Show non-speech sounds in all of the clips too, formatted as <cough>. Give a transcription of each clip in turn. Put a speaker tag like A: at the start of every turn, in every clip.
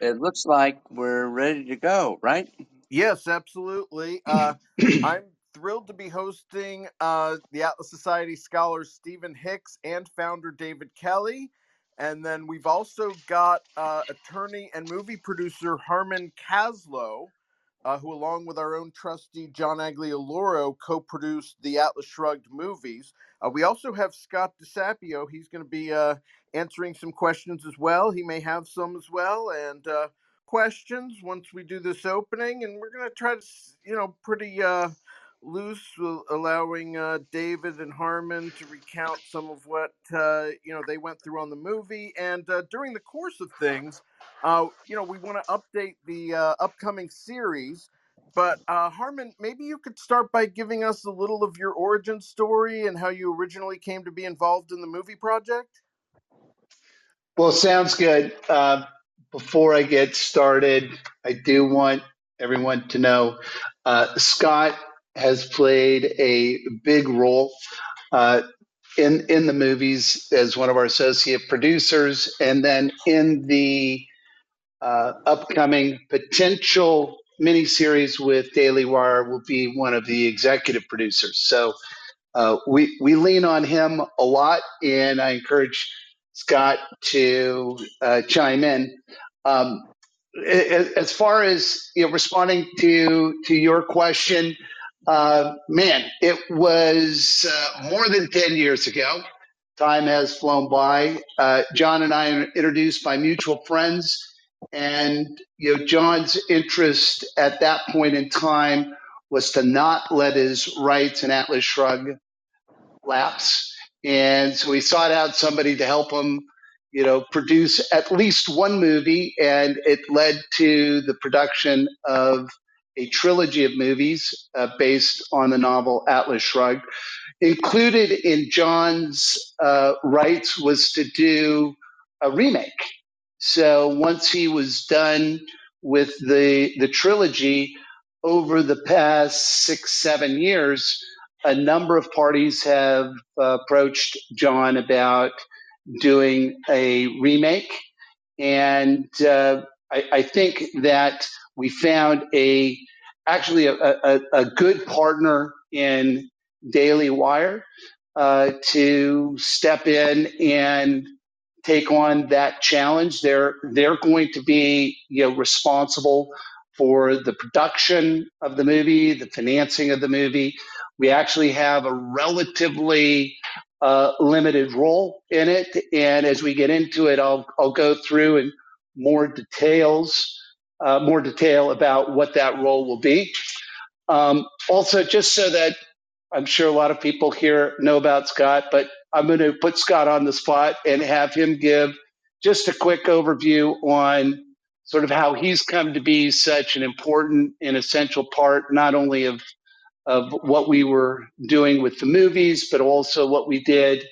A: it looks like we're ready to go, right?
B: Yes, absolutely. Uh, <clears throat> I'm thrilled to be hosting uh, the Atlas Society scholars Stephen Hicks and founder David Kelley. And then we've also got uh, attorney and movie producer Harmon Kaslow, uh, who, along with our own trustee John Aglialoro, co produced the Atlas Shrugged movies. Uh, we also have Scott DeSapio. He's going to be uh, answering some questions as well. He may have some as well. And uh, questions once we do this opening. And we're going to try to, you know, pretty uh, loose, allowing uh, David and Harmon to recount some of what you know they went through on the movie. And during the course of things, uh, you know, we want to update the uh, upcoming series. But uh, Harmon, maybe you could start by giving us a little of your origin story and how you originally came to be involved in the movie project.
C: Well, sounds good. Uh, before I get started, I do want everyone to know uh, Scott has played a big role uh, in in the movies as one of our associate producers, and then in the uh, upcoming potential miniseries with Daily Wire will be one of the executive producers. So uh, we we lean on him a lot, and I encourage Scott to uh, chime in. Um, as far as you know, responding to to your question, uh, man, it was uh, more than 10 years ago. Time has flown by. Uh, John and I are introduced by mutual friends. And you know, John's interest at that point in time was to not let his rights in Atlas Shrug lapse. And so he sought out somebody to help him, you know, produce at least one movie. And it led to the production of a trilogy of movies uh, based on the novel Atlas Shrugged. Included in John's uh, rights was to do a remake. So once he was done with the the trilogy, over the past six seven years, a number of parties have uh, approached John about doing a remake, and uh, I, I think that we found a actually a, a, a good partner in Daily Wire uh, to step in and take on that challenge. They're they're going to be you know responsible for the production of the movie, the financing of the movie. We actually have a relatively uh, limited role in it, and as we get into it, I'll I'll go through and more details uh, more detail about what that role will be. Um, also, just so that I'm sure a lot of people here know about Scott, but I'm going to put Scott on the spot and have him give just a quick overview on sort of how he's come to be such an important and essential part, not only of of what we were doing with the movies, but also what we did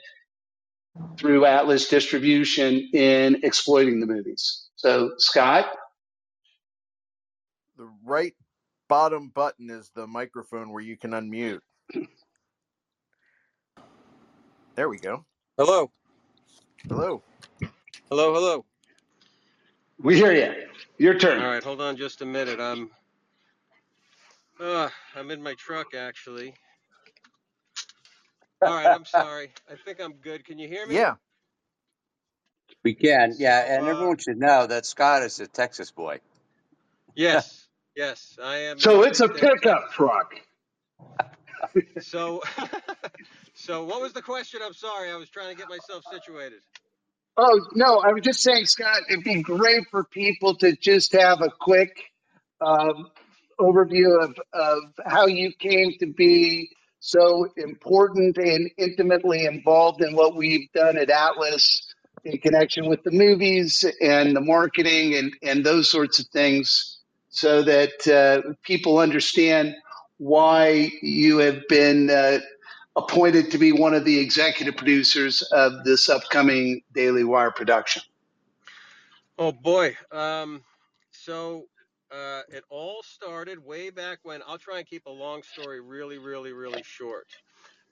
C: through Atlas distribution in exploiting the movies. So, Scott
B: the right bottom button is the microphone where you can unmute. <clears throat> There we go.
D: Hello.
B: Hello.
D: Hello, hello.
C: We hear you. Your turn.
D: All right, hold on just a minute. I'm uh, I'm in my truck actually. All right, I'm sorry. I think I'm good. Can you hear me?
B: Yeah.
A: We can, yeah, and
D: uh,
A: everyone should know that Scott is a Texas boy.
D: yes. Yes, I am.
C: So it's a
D: Texas.
C: pickup truck.
D: So <laughs> So what was the question? I'm sorry. I was trying to get myself situated.
C: Oh no, I was just saying, Scott. It'd be great for people to just have a quick um, overview of of how you came to be so important and intimately involved in what we've done at Atlas in connection with the movies and the marketing and and those sorts of things so that uh, people understand why you have been uh, appointed to be one of the executive producers of this upcoming Daily Wire production.
D: Oh boy. Um, so uh, it all started way back when. I'll try and keep a long story really, really, really short.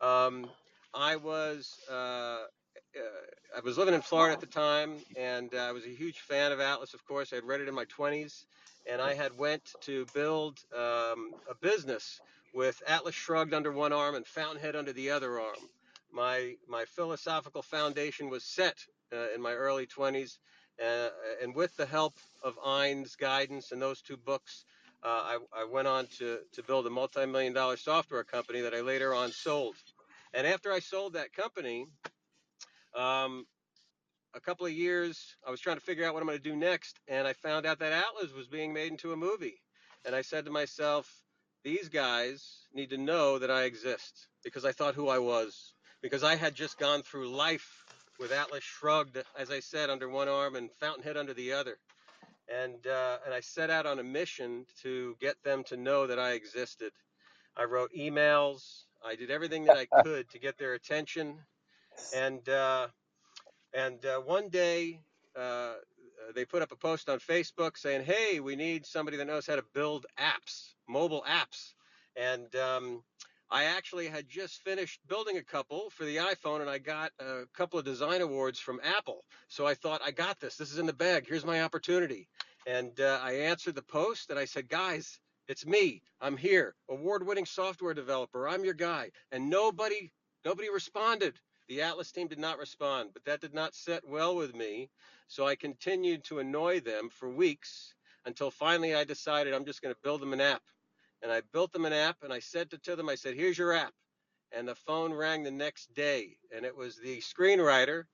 D: Um, I was uh, uh, I was living in Florida at the time, and I was a huge fan of Atlas. Of course, I had read it in my 20s, and I had went to build um, a business with Atlas shrugged under one arm and Fountainhead under the other arm. My my philosophical foundation was set uh, in my early 20s, uh, and with the help of Ayn's guidance and those two books, uh, I, I went on to to build a multi-million dollar software company that I later on sold. And after I sold that company, um, a couple of years, I was trying to figure out what I'm going to do next, and I found out that Atlas was being made into a movie. And I said to myself, these guys need to know that I exist because I thought who I was, because I had just gone through life with Atlas shrugged, as I said, under one arm and Fountainhead under the other. And, uh, and I set out on a mission to get them to know that I existed. I wrote emails. I did everything that I <laughs> could to get their attention. And uh, and uh, one day, uh, they put up a post on Facebook saying, "Hey, we need somebody that knows how to build apps, mobile apps." And um, I actually had just finished building a couple for the iPhone, and I got a couple of design awards from Apple. So I thought, I got this. This is in the bag. Here's my opportunity. And uh, I answered the post, and I said, "Guys, it's me. I'm here, award-winning software developer. I'm your guy." And nobody, nobody responded. The Atlas team did not respond, but that did not sit well with me. So I continued to annoy them for weeks until finally I decided I'm just going to build them an app. And I built them an app and I said to, to them, I said, here's your app. And the phone rang the next day. And it was the screenwriter,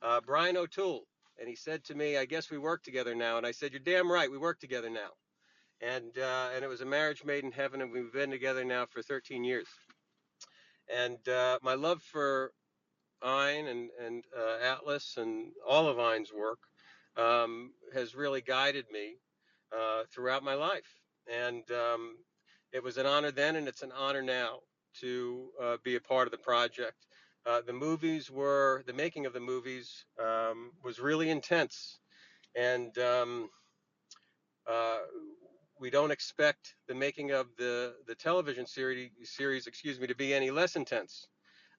D: uh, Brian O'Toole. And he said to me, I guess we work together now. And I said, You're damn right, we work together now. And, uh, and it was a marriage made in heaven. And we've been together now for 13 years. And uh, my love for Ayn and, and uh, Atlas and all of Ayn's work um, has really guided me uh, throughout my life. And um, it was an honor then, and it's an honor now to uh, be a part of the project. Uh, the movies were, the making of the movies um, was really intense. And um, uh, we don't expect the making of the, the television series, series, excuse me, to be any less intense.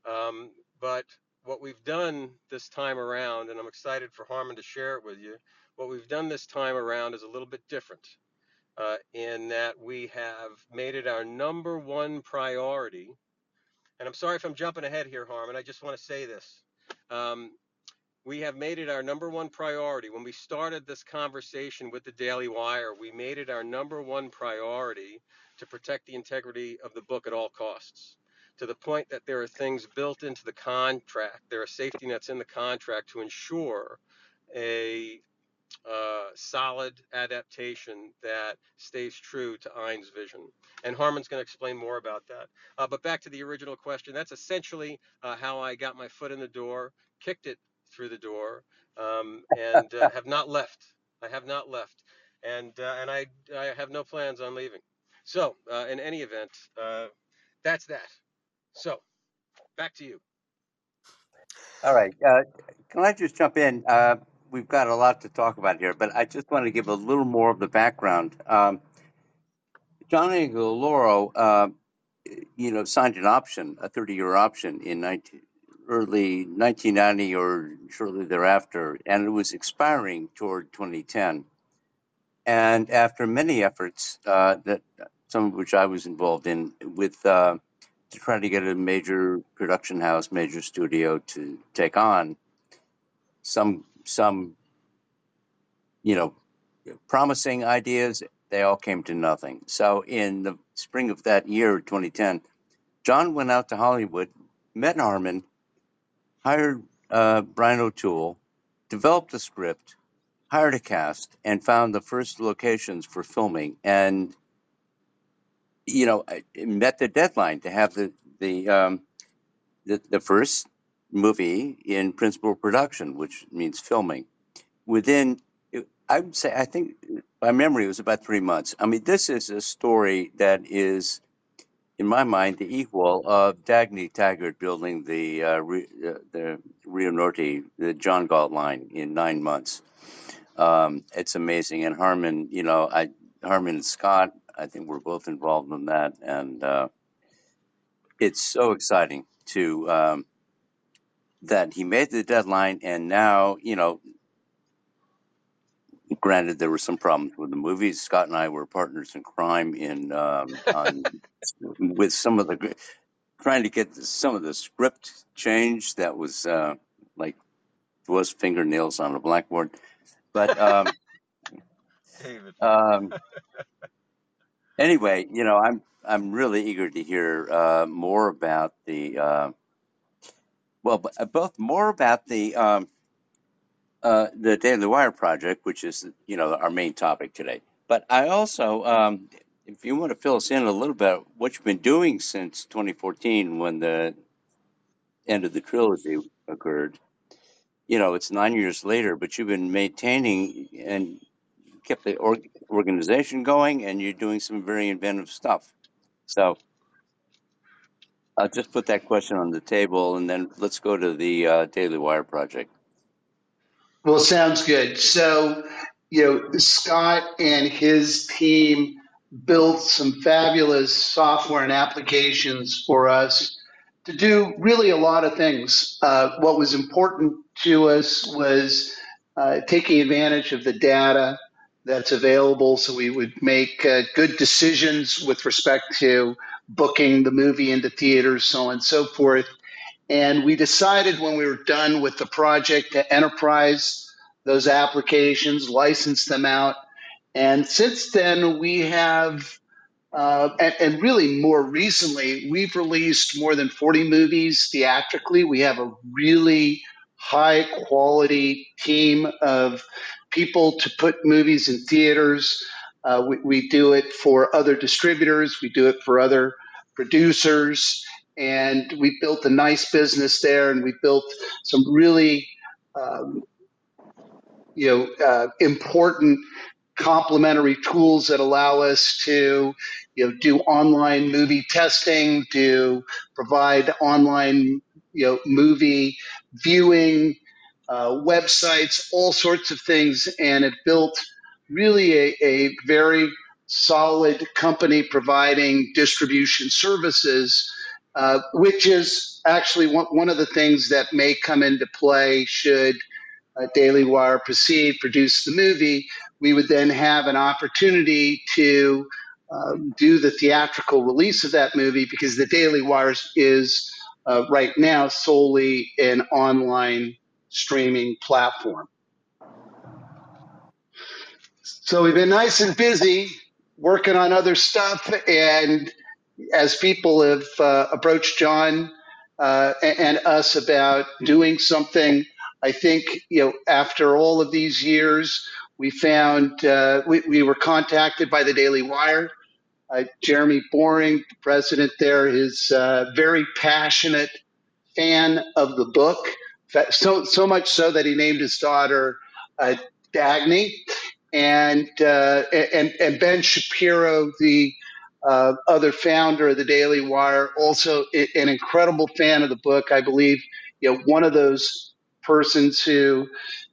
D: Um, but what we've done this time around, and I'm excited for Harmon to share it with you, what we've done this time around is a little bit different uh, in that we have made it our number one priority. And I'm sorry if I'm jumping ahead here, Harmon. I just want to say this. Um, we have made it our number one priority. When we started this conversation with the Daily Wire, we made it our number one priority to protect the integrity of the book at all costs to the point that there are things built into the contract. There are safety nets in the contract to ensure a uh, solid adaptation that stays true to Ayn's vision. And Harmon's going to explain more about that. Uh, but back to the original question, that's essentially uh, how I got my foot in the door, kicked it through the door, um, and uh, have not left. I have not left, and uh, and I I have no plans on leaving. So uh, in any event, that's that. So, back to you.
A: All right. Uh, can I just jump in? Uh, we've got a lot to talk about here, but I just want to give a little more of the background. Um, John Aglialoro, uh, you know, signed an option, a 30-year option in 19, early 1990 or shortly thereafter, and it was expiring toward 2010. And after many efforts, uh, that some of which I was involved in, with uh, to try to get a major production house, major studio to take on some some you know promising ideas. They all came to nothing. So in the spring of that year, 2010, John went out to Hollywood, met Harmon, hired uh, Brian O'Toole, developed a script, hired a cast, and found the first locations for filming. And you know, met the deadline to have the the um, the, the first movie in principal production, which means filming. Within, I would say, I think by memory, it was about three months. I mean, this is a story that is, in my mind, the equal of Dagny Taggart building the uh, Re, uh, the Rio Norte, the John Galt line in nine months. Um, it's amazing, and Harmon, you know, I Harmon and Scott I think we're both involved in that, and uh, it's so exciting to um, that he made the deadline, and now you know. Granted, there were some problems with the movies. Scott and I were partners in crime in um, on <laughs> with some of the trying to get some of the script changed. That was uh, like was fingernails on a blackboard. But um, <laughs>
E: David.
A: um, <laughs> anyway, you know, I'm I'm really eager to hear uh, more about the uh, well, uh, both more about the um, uh, the Wire project, which is you know our main topic today. But I also, um, if you want to fill us in a little bit, what you've been doing since 2014, when the end of the trilogy occurred. You know, it's nine years later, but you've been maintaining and kept the org- organization going, and you're doing some very inventive stuff. So I'll just put that question on the table, and then let's go to the uh, Daily Wire project.
C: Well, sounds good. So, you know, Scott and his team built some fabulous software and applications for us to do really a lot of things. Uh, what was important to us was uh, taking advantage of the data that's available so we would make uh, good decisions with respect to booking the movie into theaters, so on and so forth. And we decided when we were done with the project to enterprise those applications, license them out. And since then, we have, uh, and, and really more recently, we've released more than 40 movies theatrically. We have a really high quality team of people to put movies in theaters. Uh, we, we do it for other distributors, we do it for other producers, and we built a nice business there, and we built some really um, you know uh, important complementary tools that allow us to you know do online movie testing to provide online you know movie viewing uh, websites all sorts of things and it built really a, a very solid company providing distribution services uh, which is actually one, one of the things that may come into play should uh, Daily Wire proceed, produce the movie, we would then have an opportunity to um, do the theatrical release of that movie because the Daily Wire is uh, right now solely an online streaming platform. So we've been nice and busy working on other stuff, and as people have uh, approached John uh, and, and us about doing something I think you know after all of these years, we found uh, we, we were contacted by the Daily Wire. Uh, Jeremy Boring, the president there, is uh, very passionate fan of the book. So so much so that he named his daughter uh, Dagny, and uh, and and Ben Shapiro, the uh, other founder of the Daily Wire, also an incredible fan of the book. I believe you know one of those persons who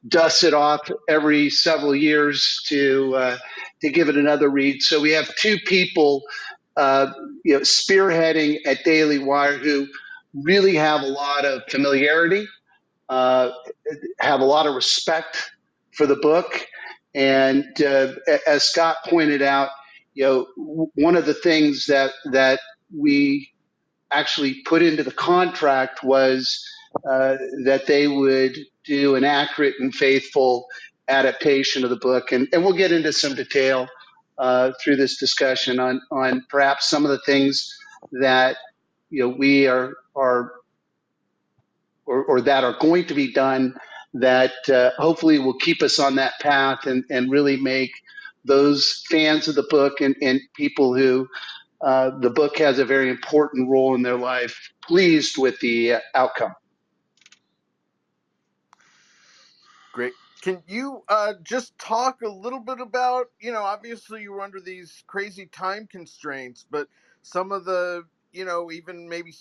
C: dust it off every several years to uh, to give it another read. So we have two people, uh, you know, spearheading at Daily Wire who really have a lot of familiarity, uh, have a lot of respect for the book, and uh, as Scott pointed out, you know, one of the things that that we actually put into the contract was uh, that they would do an accurate and faithful adaptation of the book. And, and we'll get into some detail uh, through this discussion on, on perhaps some of the things that you know we are are or, or that are going to be done that uh, hopefully will keep us on that path and, and really make those fans of the book and, and people who uh, the book has a very important role in their life pleased with the uh, outcome.
B: Great. Can you uh, just talk a little bit about, you know, obviously you were under these crazy time constraints, but some of the, you know, even maybe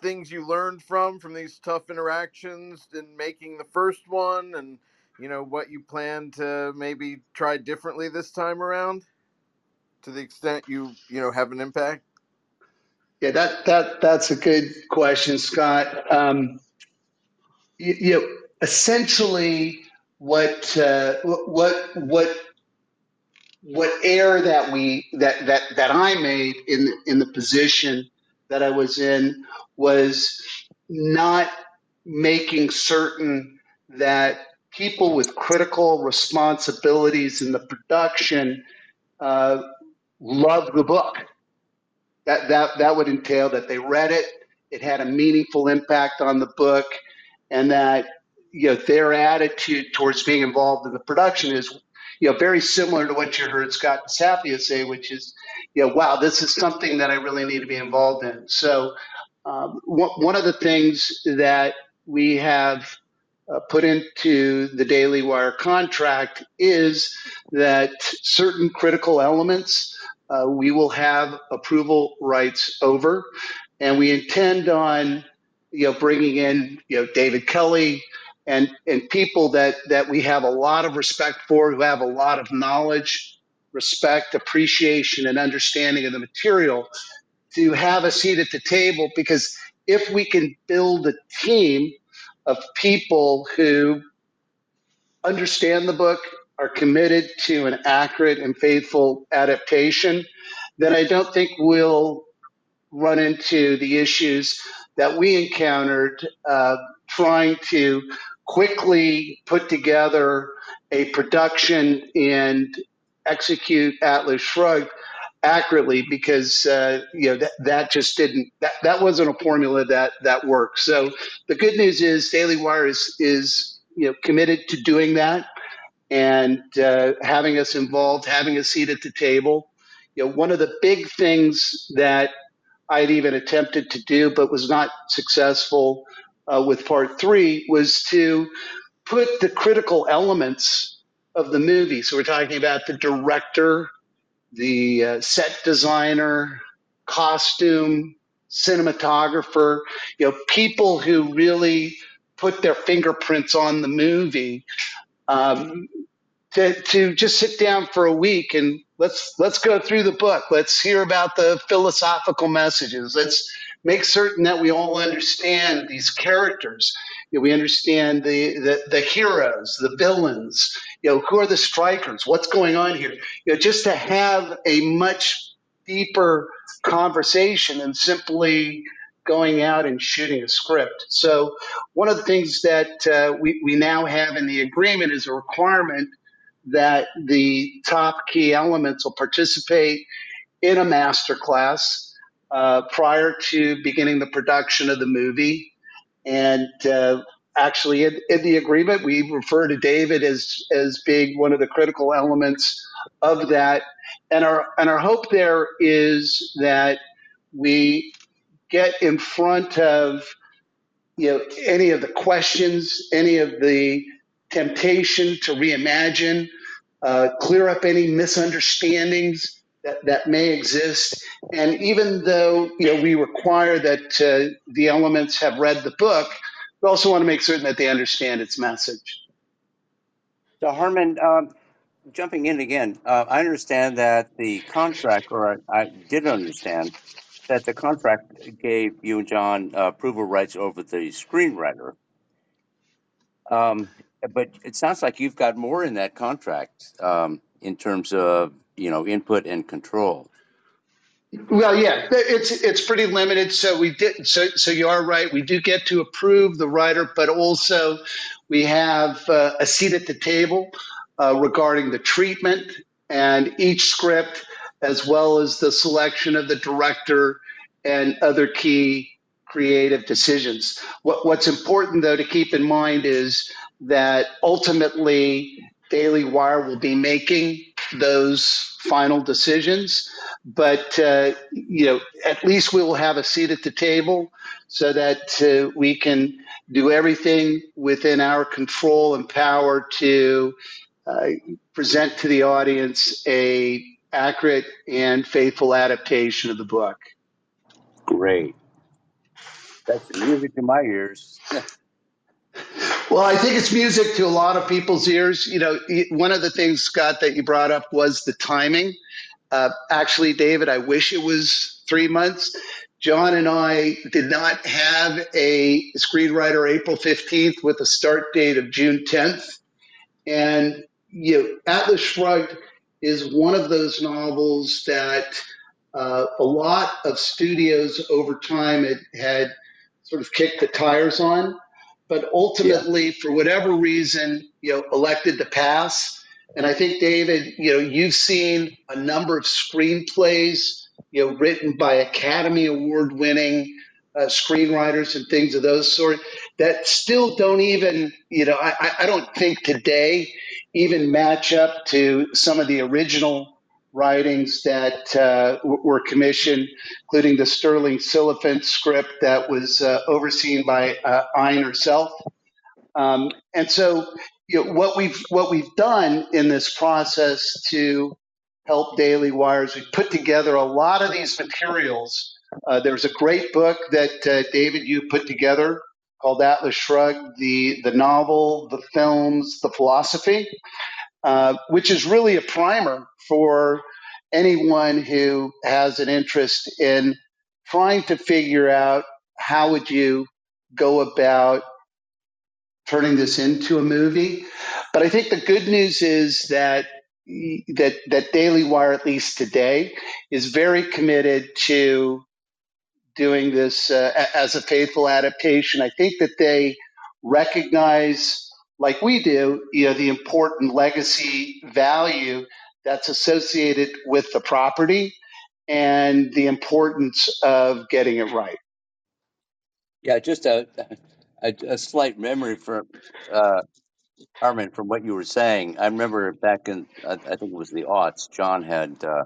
B: things you learned from from these tough interactions in making the first one and you know what you plan to maybe try differently this time around to the extent you you know have an impact?
C: Yeah that that that's a good question scott. Um, you, you know, essentially what uh, what what what error that we that that that I made in in the position that I was in was not making certain that people with critical responsibilities in the production uh, love the book. That that that would entail that they read it, it had a meaningful impact on the book, and that you know their attitude towards being involved in the production is you know very similar to what you heard Scott DeSapio say, which is you know wow this is something that I really need to be involved in. So um, one one of the things that we have uh, put into the Daily Wire contract is that certain critical elements uh, we will have approval rights over, and we intend on you know bringing in you know David Kelley and and people that that we have a lot of respect for, who have a lot of knowledge, respect, appreciation, and understanding of the material, to have a seat at the table. Because if we can build a team of people who understand the book, are committed to an accurate and faithful adaptation, then I don't think we'll run into the issues that we encountered uh, trying to quickly put together a production and execute Atlas Shrugged accurately because uh, you know that, that just didn't that, that wasn't a formula that that worked. So the good news is Daily Wire is is you know committed to doing that and uh, having us involved, having a seat at the table. You know, one of the big things that I'd even attempted to do, but was not successful uh, with part three, was to put the critical elements of the movie. So we're talking about the director, the uh, set designer, costume, cinematographer, you know, people who really put their fingerprints on the movie. Um, to, to just sit down for a week and let's let's go through the book. Let's hear about the philosophical messages. Let's make certain that we all understand these characters. You know, we understand the, the the heroes, the villains. You know, who are the strikers? What's going on here? You know, just to have a much deeper conversation than simply going out and shooting a script. So, one of the things that uh, we, we now have in the agreement is a requirement that the top key elements will participate in a master class uh, prior to beginning the production of the movie. And uh, actually, in, in, the agreement, we refer to David as as being one of the critical elements of that. And our and our hope there is that we get in front of you know any of the questions, any of the temptation to reimagine, uh, clear up any misunderstandings that, that may exist. And even though you know we require that uh, the elements have read the book, we also want to make certain that they understand its message.
A: So Harmon, um, jumping in again, uh, I understand that the contract, or I, I, did understand that the contract gave you and John uh, approval rights over the screenwriter. Um, but it sounds like you've got more in that contract um, in terms of you know input and control.
C: Well, yeah, it's it's pretty limited. So we did. So so you are right. We do get to approve the writer, but also we have uh, a seat at the table uh, regarding the treatment and each script, as well as the selection of the director and other key creative decisions. What, what's important, though, to keep in mind is that ultimately Daily Wire will be making those final decisions. But uh, you know, at least we will have a seat at the table so that uh, we can do everything within our control and power to uh, present to the audience a accurate and faithful adaptation of the book.
A: Great. That's music to my ears. <laughs>
C: Well, I think it's music to a lot of people's ears. You know, one of the things, Scott, that you brought up was the timing. Uh, actually, David, I wish it was three months John and I did not have a screenwriter April 15th with a start date of June 10th. And you know, Atlas Shrugged is one of those novels that uh, a lot of studios over time had, had sort of kicked the tires on, but ultimately, yeah. for whatever reason, you know, elected to pass. And I think, David, you know, you've seen a number of screenplays, you know, written by Academy Award winning uh, screenwriters and things of those sort that still don't even, you know, I, I don't think today even match up to some of the original writings that uh, were commissioned, including the Sterling Silliphant script that was uh, overseen by uh, Ayn herself. Um, and so, you know, what we've what we've done in this process to help Daily Wires, we put together a lot of these materials. Uh, there's a great book that uh, David you put together called Atlas Shrugged, the the novel, the films, the philosophy. Uh, which is really a primer for anyone who has an interest in trying to figure out how would you go about turning this into a movie. But I think the good news is that that that Daily Wire, at least today, is very committed to doing this uh, as a faithful adaptation. I think that they recognize like we do, you know, the important legacy value that's associated with the property and the importance of getting it right.
A: Yeah, just a a, a slight memory for uh, from what you were saying. I remember back in I, I think it was the aughts. John had uh,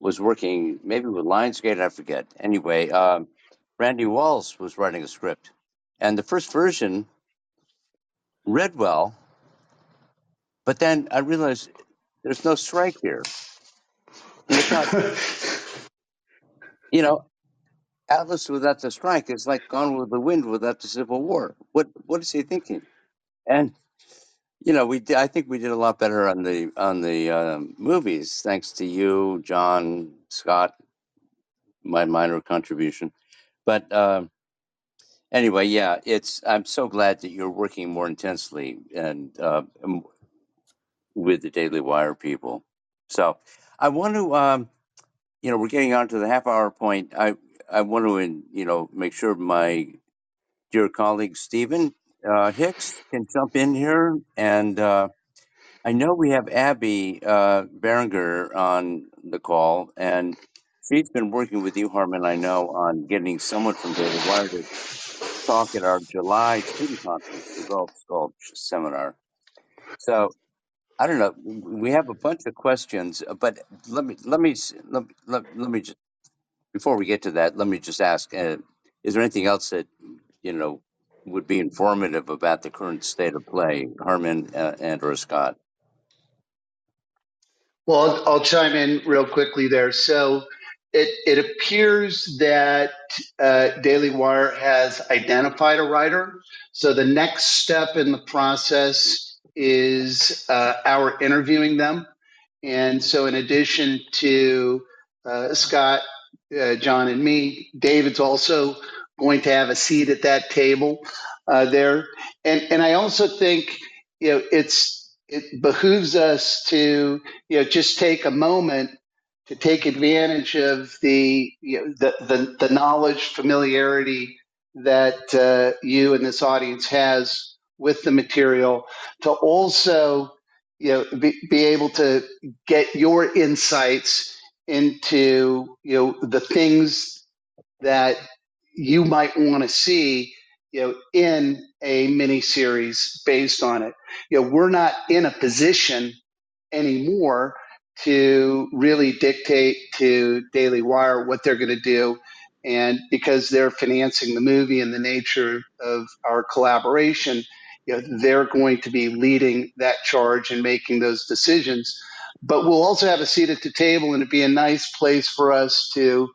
A: was working maybe with Lionsgate. I forget. Anyway, um, Randall Wallace was writing a script, and the first version read well, but then I realized there's no strike here. Not, you know, Atlas without the strike is like Gone with the Wind without the Civil War. What what is he thinking? And you know, we I think we did a lot better on the on the um, movies thanks to you, John, Scott, my minor contribution. But um, anyway, yeah, it's I'm so glad that you're working more intensely and uh, with the Daily Wire people. So I want to, um, you know, we're getting on to the half hour point. I I want to, you know, make sure my dear colleague Stephen uh, Hicks can jump in here, and uh, I know we have Abby uh, Berenger on the call, and she's been working with you, Harmon. I know on getting someone from Daily Wire to talk at our July student conference, the Gulf Sculpt seminar. So I don't know. We have a bunch of questions, but let me let me let, let, let me just before we get to that, let me just ask: uh, Is there anything else that you know would be informative about the current state of play, Harmon uh, and or Scott?
C: Well, I'll, I'll, chime in real quickly there. So it it appears that uh, Daily Wire has identified a writer. So the next step in the process is uh, our interviewing them. And so, in addition to uh, Scott, uh, John, and me, David's also going to have a seat at that table uh, there. And and I also think you know it's it behooves us to you know just take a moment to take advantage of the you know, the, the the knowledge familiarity that uh, you and this audience has with the material to also you know be, be able to get your insights into you know the things that you might want to see you know in a mini series based on it. You know we're not in a position anymore to really dictate to daily wire what they're going to do and because they're financing the movie and the nature of our collaboration you know, they're going to be leading that charge and making those decisions. But we'll also have a seat at the table, and it'd be a nice place for us to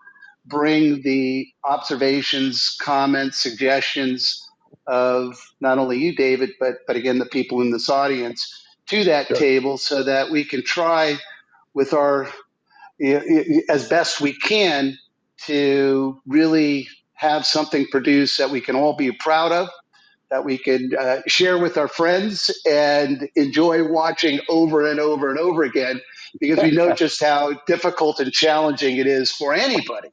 C: bring the observations, comments, suggestions of not only you, David, but but again the people in this audience to that sure. table, so that we can try with our as best we can to really have something produced that we can all be proud of, that we can uh, share with our friends and enjoy watching over and over and over again, because we know <laughs> just how difficult and challenging it is for anybody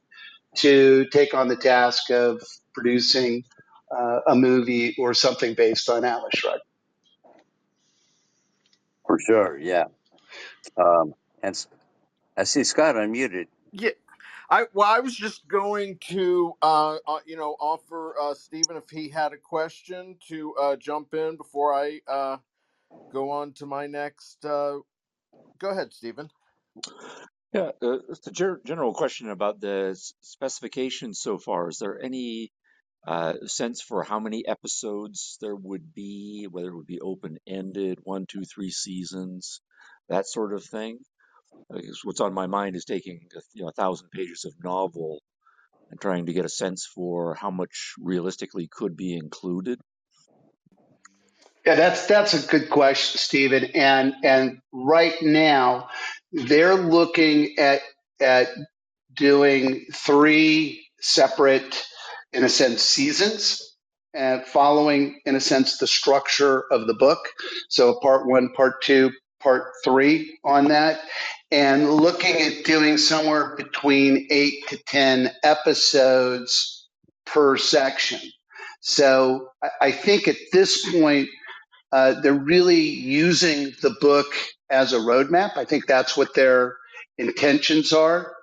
C: to take on the task of producing uh, a movie or something based on Atlas Shrugged.
A: For sure, yeah. Um, and s- I see Scott unmuted.
B: Yeah. I well, I was just going to, uh, uh you know, offer uh, Stephen if he had a question to uh, jump in before I uh, go on to my next. Uh, go ahead, Stephen.
F: Yeah, uh, it's a ger- general question about the s- specifications so far. Is there any uh, sense for how many episodes there would be, whether it would be open-ended, one, two, three seasons, that sort of thing? What's on my mind is taking a, you know a thousand pages of novel and trying to get a sense for how much realistically could be included.
C: Yeah, that's that's a good question, Stephen. And and right now, they're looking at at doing three separate, in a sense, seasons, and following, in a sense, the structure of the book. So part one, part two, part three on that, and looking at doing somewhere between eight to ten episodes per section. So I think at this point uh, they're really using the book as a roadmap. I think that's what their intentions are.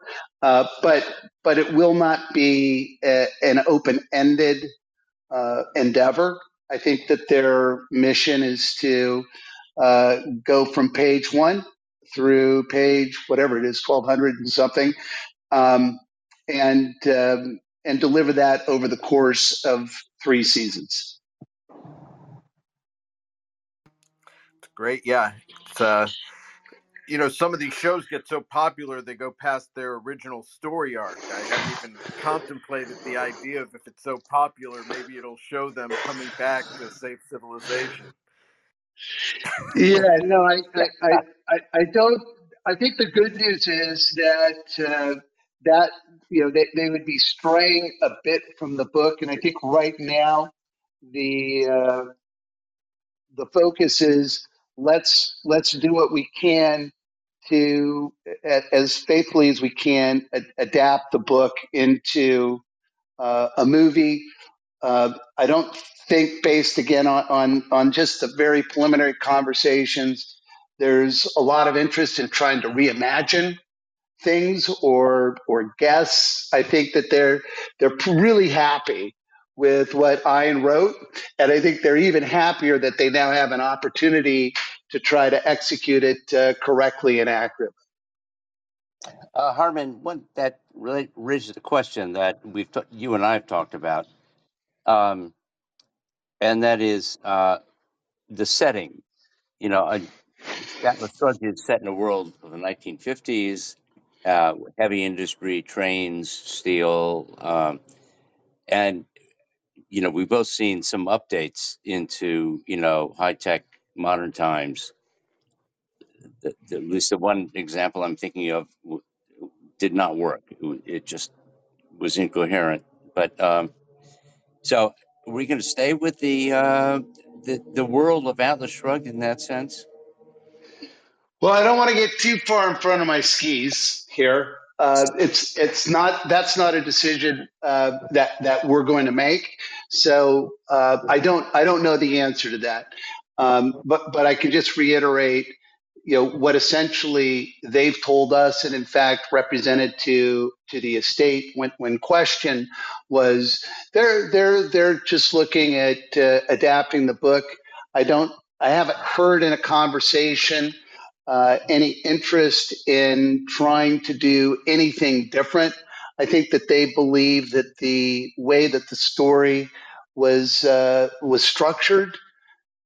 C: Uh, but but it will not be a, an open ended uh, endeavor. I think that their mission is to uh, go from page one through page whatever it is, twelve hundred and something, um, and um, and deliver that over the course of three seasons.
B: Great. Yeah. It's uh, you know, some of these shows get so popular they go past their original story arc. I haven't even contemplated the idea of if it's so popular, maybe it'll show them coming back to save civilization.
C: Yeah, no, I, I, I, I don't. I think the good news is that uh, that you know they, they would be straying a bit from the book, and I think right now the uh, the focus is let's let's do what we can to as faithfully as we can a- adapt the book into uh, a movie. Uh, I don't think, based again on, on on just the very preliminary conversations, there's a lot of interest in trying to reimagine things or or guess. I think that they're they're really happy with what Ayn wrote, and I think they're even happier that they now have an opportunity to try to execute it uh, correctly and accurately.
A: Uh, Harmon, one that really raises a question that we've t- you and I have talked about, um, and that is uh, the setting. You know, Atlas is set in a world of the 1950s, uh, heavy industry, trains, steel, um, and you know we've both seen some updates into you know high tech modern times. The, the, at least the one example I'm thinking of w- did not work. It, it just was incoherent. But um, so, are we going to stay with the uh, the the world of Atlas Shrugged in that sense?
C: Well, I don't want to get too far in front of my skis here. Uh, it's it's not that's not a decision uh, that that we're going to make. So uh, I don't I don't know the answer to that. Um, but but I can just reiterate, you know, what essentially they've told us, and in fact represented to to the estate when when questioned was they're they're they're just looking at uh, adapting the book. I don't I haven't heard in a conversation uh, any interest in trying to do anything different. I think that they believe that the way that the story was uh, was structured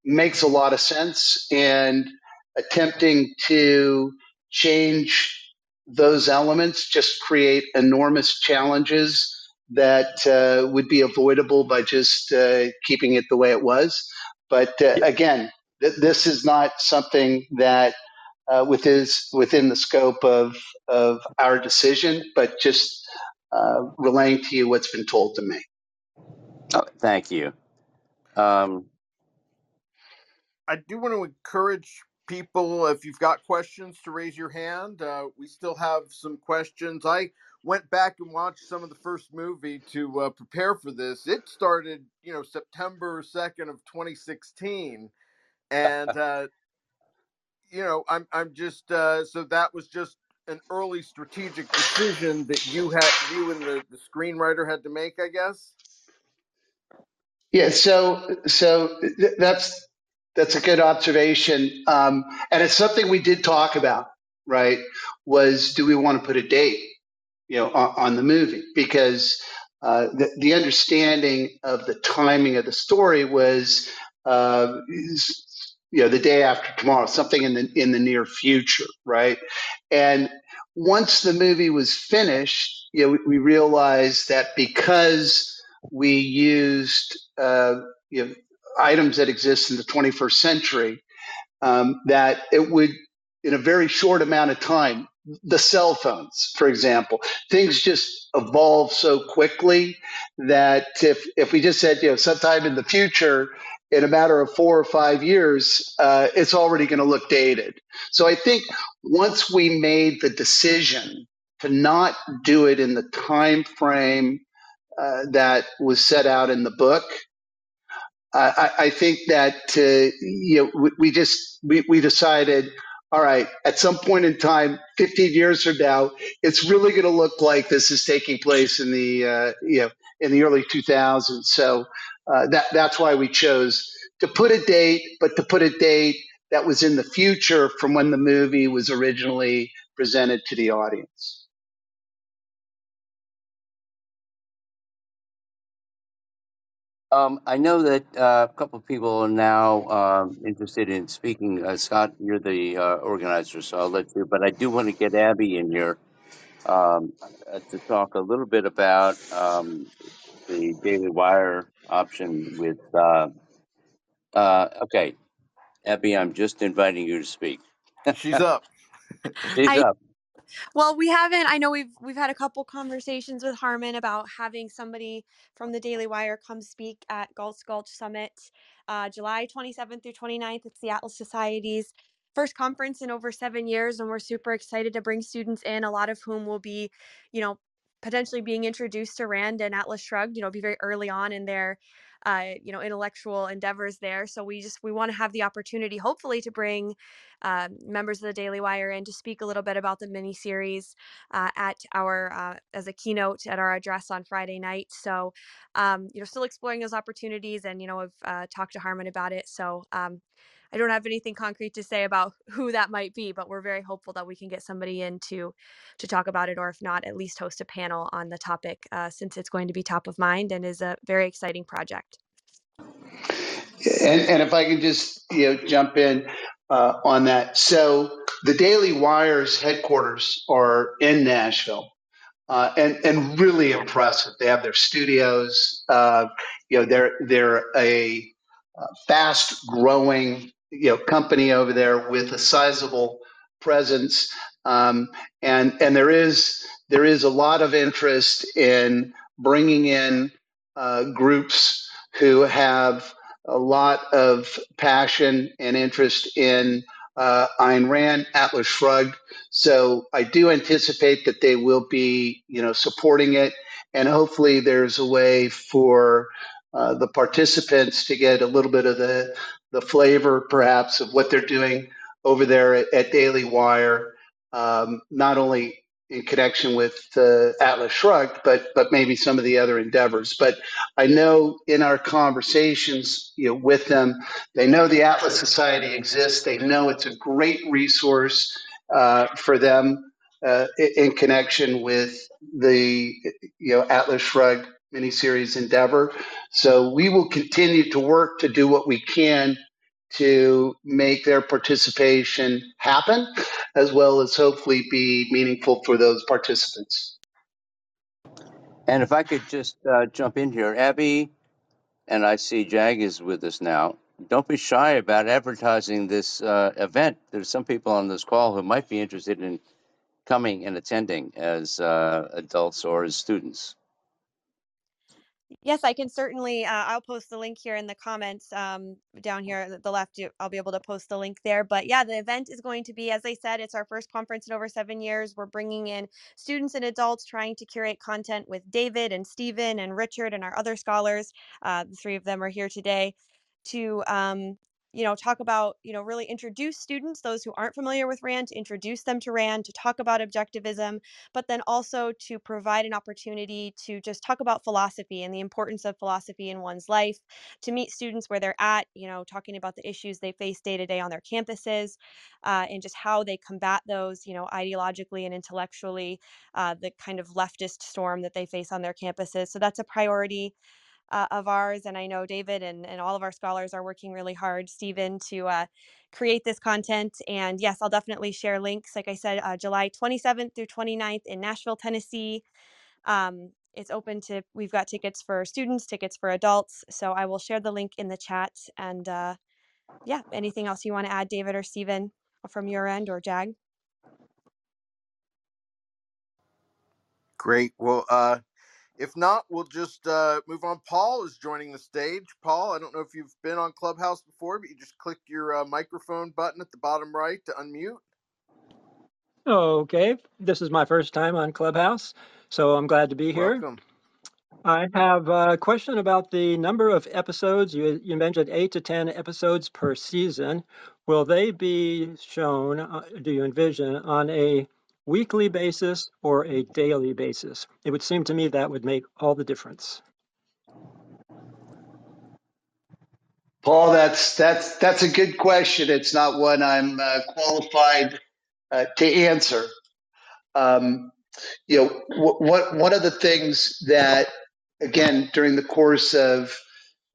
C: makes a lot of sense, and attempting to change those elements just create enormous challenges that uh, would be avoidable by just uh, keeping it the way it was. But uh, again, th- this is not something that uh, within within the scope of of our decision, but just uh, relaying to you what's been told to me.
A: Oh, thank you. Um,
B: I do want to encourage people if you've got questions to raise your hand. Uh, we still have some questions. I went back and watched some of the first movie to uh, prepare for this. It started, you know, September 2nd of 2016 and <laughs> uh, you know, I'm I'm just uh, so that was just an early strategic decision that you had you and the, the screenwriter had to make, I guess.
C: Yeah, so so th- that's that's a good observation, um, and it's something we did talk about. Right? Was do we want to put a date, you know, on, on the movie? Because uh, the the understanding of the timing of the story was, uh, you know, the day after tomorrow, something in the in the near future, right? And once the movie was finished, you know, we, we realized that because we used uh, you know, items that exist in the 21st century, um, that it would, in a very short amount of time, the cell phones, for example, things just evolve so quickly that if if we just said, you know, sometime in the future, in a matter of four or five years, uh, it's already going to look dated. So I think once we made the decision to not do it in the time frame uh, that was set out in the book, I, I think that uh, you know we, we just we, we decided, all right, at some point in time, 15 years from now, it's really going to look like this is taking place in the uh, you know in the early 2000s. So uh, that that's why we chose to put a date, but to put a date that was in the future from when the movie was originally presented to the audience.
A: Um, I know that uh, a couple of people are now um, interested in speaking. Uh, Scott, you're the uh, organizer, so I'll let you. But I do want to get Abby in here um, uh, to talk a little bit about um, the Daily Wire option with. Uh, uh, okay, Abby, I'm just inviting you to speak.
B: She's up. <laughs>
A: She's
G: I
A: up.
G: Well, we haven't. I know we've we've had a couple conversations with Harmon about having somebody from the Daily Wire come speak at Galt's Gulch Summit, uh, July 27th through 29th. It's the Atlas Society's first conference in over seven years, and we're super excited to bring students in. A lot of whom will be, you know, potentially being introduced to Rand and Atlas Shrugged. You know, be very early on in their uh, you know intellectual endeavors there so we just we want to have the opportunity hopefully to bring um, members of the Daily Wire in to speak a little bit about the mini series uh, at our uh, as a keynote at our address on Friday night. So, um, you know, still exploring those opportunities, and you know, I've uh, talked to Harmon about it. So. Um, I don't have anything concrete to say about who that might be, but we're very hopeful that we can get somebody in to to talk about it, or if not, at least host a panel on the topic, uh, since it's going to be top of mind and is a very exciting project.
C: And, and if I can just you know jump in uh, on that, so the Daily Wire's headquarters are in Nashville, uh, and and really impressive. They have their studios. Uh, you know, they're they're a fast growing you know company over there with a sizable presence, um, and and there is there is a lot of interest in bringing in uh, groups who have a lot of passion and interest in uh, Ayn Rand, Atlas Shrugged. So I do anticipate that they will be, you know, supporting it, and hopefully there's a way for uh, the participants to get a little bit of the the flavor, perhaps, of what they're doing over there at, at Daily Wire, um, not only in connection with uh, Atlas Shrugged, but but maybe some of the other endeavors. But I know in our conversations, you know, with them, they know the Atlas Society exists. They know it's a great resource uh, for them uh, in, connection with the you know Atlas Shrugged miniseries endeavor. So we will continue to work to do what we can to make their participation happen, as well as hopefully be meaningful for those participants.
A: And if I could just uh, jump in here, Abby, and I see Jag is with us now. Don't be shy about advertising this uh, event. There's some people on this call who might be interested in coming and attending as uh, adults or as students?
G: Yes, I can certainly. Uh, I'll post the link here in the comments um, down here at the left. I'll be able to post the link there. But yeah, the event is going to be, as I said, it's our first conference in over seven years. We're bringing in students and adults trying to curate content with David and Stephen and Richard and our other scholars. Uh, the three of them are here today to um, you know talk about you know really introduce students those who aren't familiar with rand to introduce them to rand to talk about objectivism but then also to provide an opportunity to just talk about philosophy and the importance of philosophy in one's life to meet students where they're at you know talking about the issues they face day to day on their campuses uh, and just how they combat those you know ideologically and intellectually uh, the kind of leftist storm that they face on their campuses. So that's a priority uh, of ours. And I know David and, and all of our scholars are working really hard, Stephen, to uh, create this content. And yes, I'll definitely share links. Like I said, uh, July 27th through 29th in Nashville, Tennessee. Um, it's open to, we've got tickets for students, tickets for adults. So I will share the link in the chat. And uh, yeah, anything else you want to add, David or Stephen, from your end or Jag?
B: Great. Well, uh, if not, we'll just uh, move on. Paul is joining the stage. Paul, I don't know if you've been on Clubhouse before, but you just click your uh, microphone button at the bottom right to unmute.
H: Okay, this is my first time on Clubhouse, so I'm glad to be here.
B: Welcome.
H: I have a question about the number of episodes. You, you mentioned eight to 10 episodes per season. Will they be shown, uh, do you envision, on a weekly basis or a daily basis? It would seem to me that would make all the difference.
C: Paul, that's that's that's a good question. It's not one I'm uh, qualified uh, to answer. Um, you know, what one of the things that, again, during the course of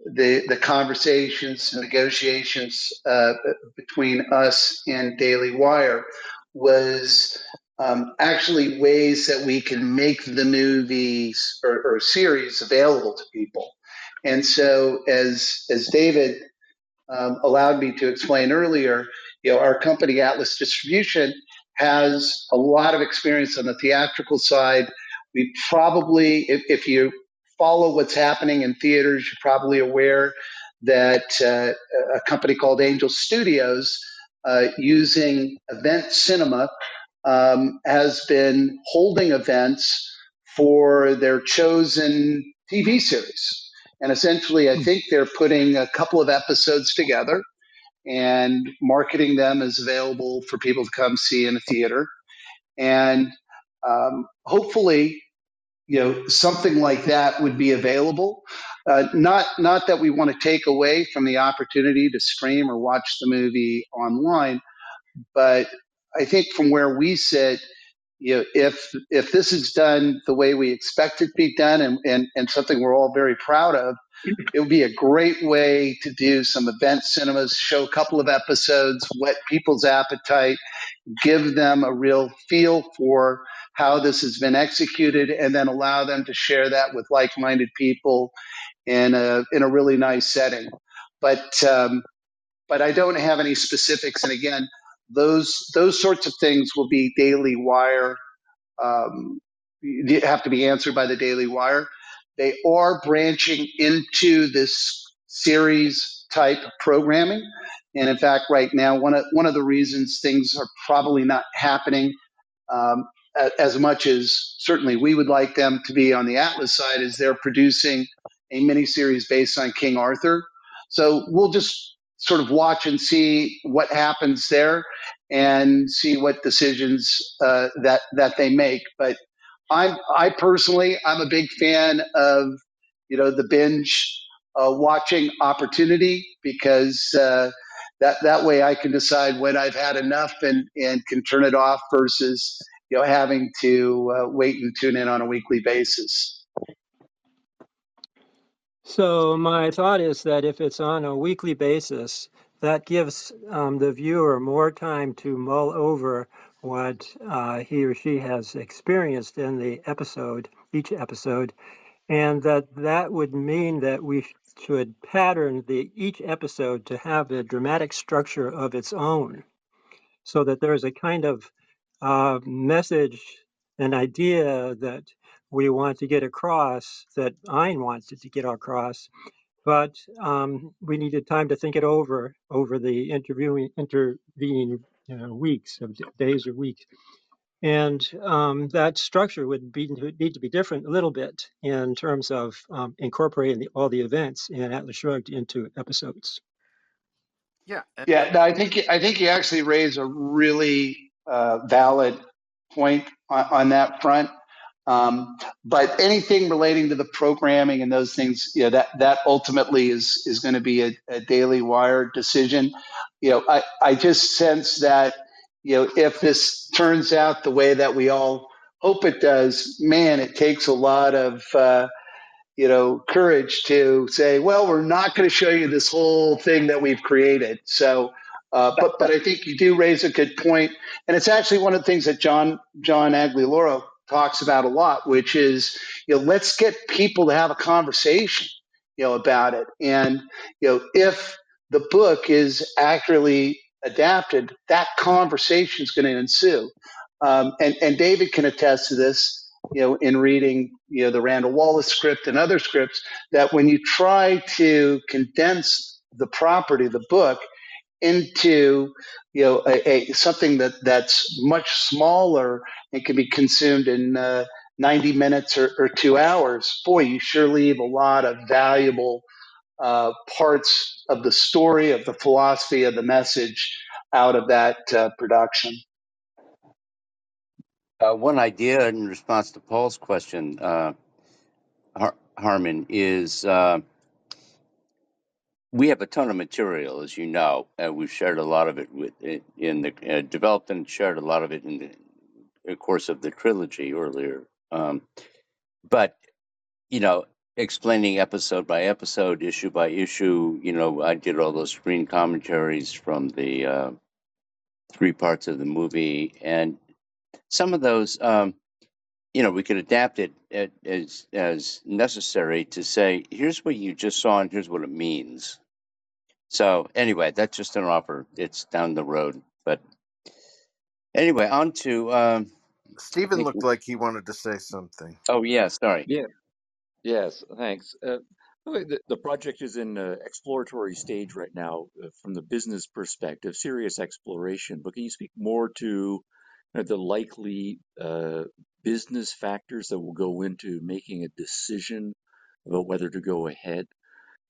C: the the conversations and negotiations uh, between us and Daily Wire was um, actually ways that we can make the movies or, or series available to people. And so, as as David um, allowed me to explain earlier, you know, our company Atlas Distribution has a lot of experience on the theatrical side. We probably, if, if you follow what's happening in theaters, you're probably aware that uh, a company called Angel Studios, uh, using event cinema, um, has been holding events for their chosen TV series. And essentially, I think they're putting a couple of episodes together and marketing them as available for people to come see in a theater. And um, hopefully, you know, something like that would be available. Uh, not not that we want to take away from the opportunity to stream or watch the movie online, but I think from where we sit, you know, if if this is done the way we expect it to be done, and, and, and something we're all very proud of, it would be a great way to do some event cinemas, show a couple of episodes, whet people's appetite, give them a real feel for how this has been executed, and then allow them to share that with like-minded people in a in a really nice setting. But um, but I don't have any specifics. And again, those those sorts of things will be Daily Wire. Um, have to be answered by the Daily Wire. They are branching into this series type programming. And in fact, right now, one of, one of the reasons things are probably not happening um, as much as certainly we would like them to be on the Atlas side is they're producing a mini series based on King Arthur. So we'll just sort of watch and see what happens there and see what decisions uh, that that they make. But I'm I personally I'm a big fan of you know the binge uh, watching opportunity because uh, that that way I can decide when I've had enough and and can turn it off versus you know having to uh, wait and tune in on a weekly basis.
H: So my thought is that if it's on a weekly basis, that gives um, the viewer more time to mull over what uh, he or she has experienced in the episode, each episode, and that that would mean that we should pattern the each episode to have a dramatic structure of its own, so that there's a kind of uh, message, an idea that we want to get across, that Ayn wants to get across, but um, we needed time to think it over over the interviewing intervening uh, weeks of days or weeks. And um, that structure would be, need to be different a little bit in terms of um, incorporating the, all the events in Atlas Shrugged into episodes.
B: Yeah.
C: Yeah, no, I think I think you actually raise a really uh, valid point on, on that front. Um, but anything relating to the programming and those things, you know, that that ultimately is is going to be a, a daily wire decision. You know, I I just sense that you know if this turns out the way that we all hope it does, man, it takes a lot of uh, you know, courage to say, well, we're not going to show you this whole thing that we've created. So, uh, but but I think you do raise a good point, and it's actually one of the things that John John Aglialoro talks about a lot, which is you know, let's get people to have a conversation, you know, about it, and you know, if the book is accurately adapted, that conversation is going to ensue, um, and and David can attest to this you know, in reading, you know, the Randall Wallace script and other scripts, that when you try to condense the property, of the book, into you know a, a something that that's much smaller and can be consumed in uh, 90 minutes or, or, two hours, boy, you sure leave a lot of valuable uh, parts of the story, of the philosophy, of the message out of that uh, production.
A: Uh, one idea in response to Paul's question, uh, Har- Harmon, is uh, we have a ton of material, as you know, and we've shared a lot of it with in the uh, developed and shared a lot of it in the course of the trilogy earlier. Um, but you know, explaining episode by episode, issue by issue, you know, I did all those screen commentaries from the uh, three parts of the movie, and some of those. Um, you know, we could adapt it as as necessary to say, here's what you just saw, and here's what it means. So anyway, that's just an offer. It's down the road, but anyway, on to. Um,
B: Stephen looked like he wanted to say something.
A: Oh yeah, sorry.
F: Yeah. Yes. Thanks. Uh, the, the project is in uh, exploratory stage right now uh, from the business perspective, serious exploration. But can you speak more to the likely uh, business factors that will go into making a decision about whether to go ahead?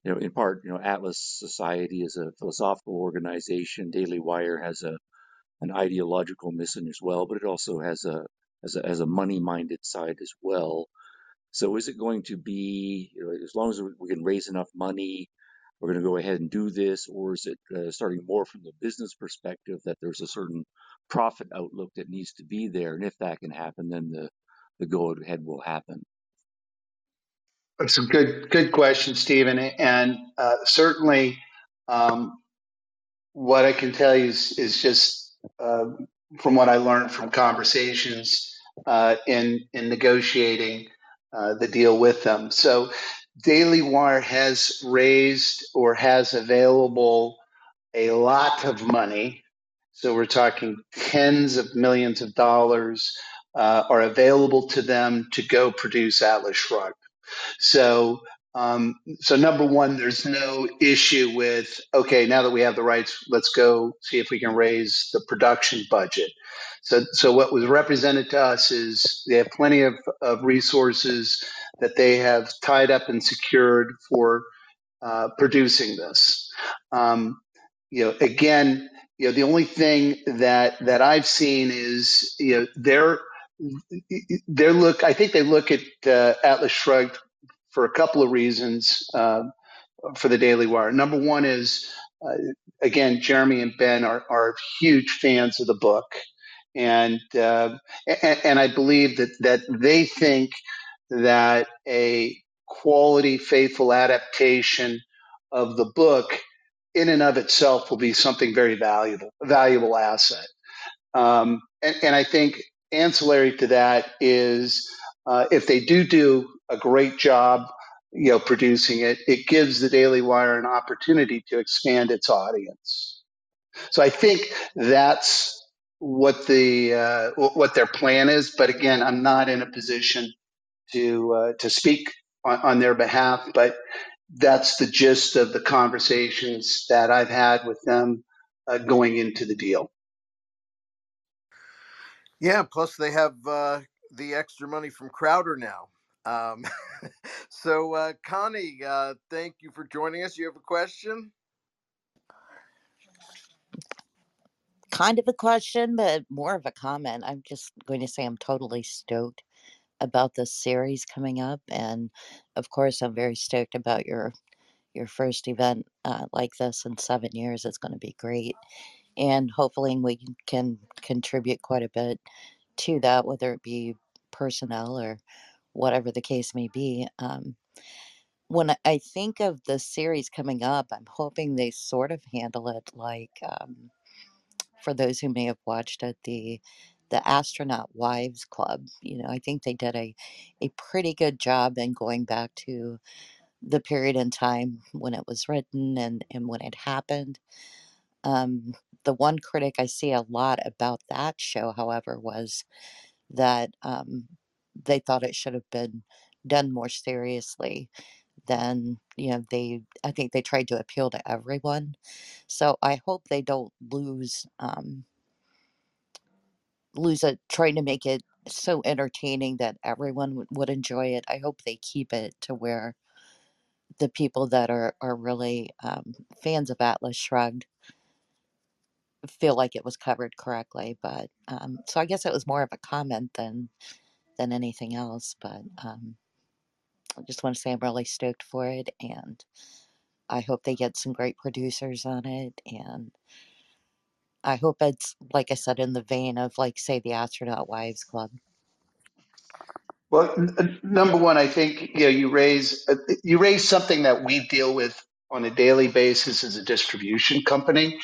F: You know, in part, you know, Atlas Society is a philosophical organization. Daily Wire has a an ideological mission as well, but it also has a has a, has a money minded side as well. So, is it going to be you know, as long as we can raise enough money, we're going to go ahead and do this, or is it uh, starting more from the business perspective that there's a certain profit outlook that needs to be there, and if that can happen, then the the go ahead will happen.
C: It's a good good question, Stephen, and uh, certainly um, what I can tell you is, is just uh, from what I learned from conversations uh, in in negotiating uh, the deal with them. So, Daily Wire has raised or has available a lot of money. So we're talking tens of millions of dollars uh, are available to them to go produce Atlas Shrugged. So, um, so number one, there's no issue with okay. Now that we have the rights, let's go see if we can raise the production budget. So, so what was represented to us is they have plenty of, of resources that they have tied up and secured for uh, producing this. Um, you know, again, you know, the only thing that that I've seen is you know they're they look. I think they look at uh, Atlas Shrugged for a couple of reasons uh, for the Daily Wire. Number one is uh, again, Jeremy and Ben are are huge fans of the book, and uh, and, and I believe that that they think that a quality, faithful adaptation of the book in and of itself will be something very valuable, a valuable asset. Um, and, and, I think ancillary to that is uh, if they do do a great job, you know, producing it, it gives the Daily Wire an opportunity to expand its audience. So I think that's what the uh, what their plan is. But again, I'm not in a position to uh, to speak on, on their behalf. But that's the gist of the conversations that I've had with them uh, going into the deal.
B: Yeah, plus they have uh, the extra money from Crowder now. Um, <laughs> so, uh, Connie, uh, thank you for joining us. You have a question?
I: kind of a question, but more of a comment. I'm just going to say I'm totally stoked about this series coming up, and of course, I'm very stoked about your your first event uh, like this in seven years. It's going to be great, and hopefully, we can contribute quite a bit to that, whether it be personnel or whatever the case may be. Um, when I think of the series coming up, I'm hoping they sort of handle it like. Um, for those who may have watched it, the the astronaut wives club you know i think they did a a pretty good job in going back to the period in time when it was written and and when it happened um the one critic i see a lot about that show however was that um they thought it should have been done more seriously than you know they i think they tried to appeal to everyone so i hope they don't lose um lose it trying to make it so entertaining that everyone would, would enjoy it. I hope they keep it to where the people that are are really um, fans of Atlas Shrugged feel like it was covered correctly. But um, so I guess it was more of a comment than than anything else. But um, I just want to say I'm really stoked for it, and I hope they get some great producers on it, and I hope it's like I said in the vein of like say the Astronaut Wives Club.
C: Well, n- number one, I think you know you raise uh, you raise something that we deal with on a daily basis as a distribution company,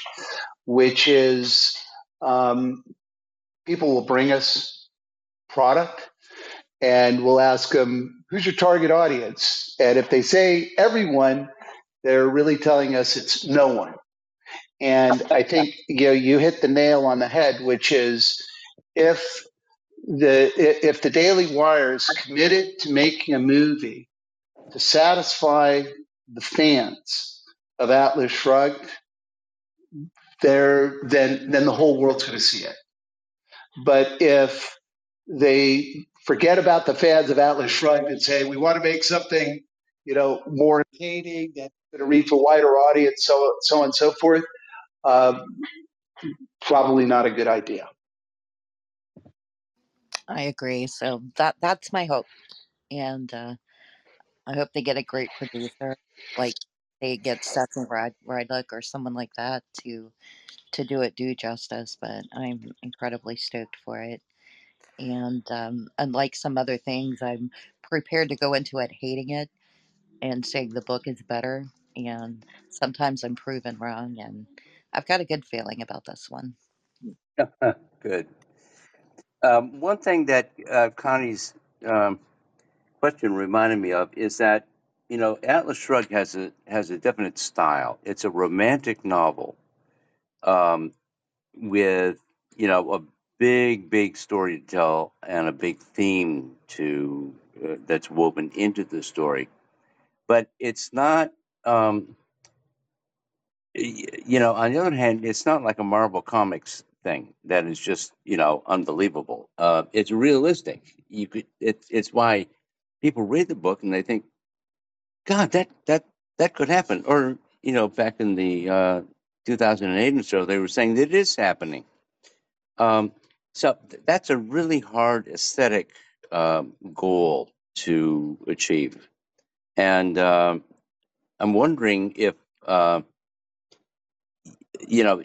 C: which is um, people will bring us product and we'll ask them, "Who's your target audience?" And if they say everyone, they're really telling us it's no one. And I think you know you hit the nail on the head, which is if the if the Daily Wire is committed to making a movie to satisfy the fans of Atlas Shrugged, there then then the whole world's going to see it. But if they forget about the fans of Atlas Shrugged and say we want to make something, you know, more entertaining that's going to reach a wider audience, so so on and so forth, um, probably not a good idea.
I: I agree. So that that's my hope, and uh, I hope they get a great producer, like they get Stephen Ryd- Rydlick or someone like that to to do it due justice. But I'm incredibly stoked for it, and um, unlike some other things, I'm prepared to go into it hating it and saying the book is better. And sometimes I'm proven wrong, and I've got a good feeling about this one. <laughs>
A: Good. Um, one thing that uh, Connie's um, question reminded me of is that you know Atlas Shrugged has a has a definite style. It's a romantic novel um, with you know a big big story to tell and a big theme to uh, that's woven into the story. But it's not. Um, you know, on the other hand, it's not like a Marvel Comics thing that is just you know unbelievable. Uh, it's realistic. You could. It's it's why people read the book and they think, God, that that that could happen. Or you know, back in the uh, 2008 and so, they were saying that it is happening. Um, so th- that's a really hard aesthetic um, goal to achieve, and um I'm wondering if uh, you know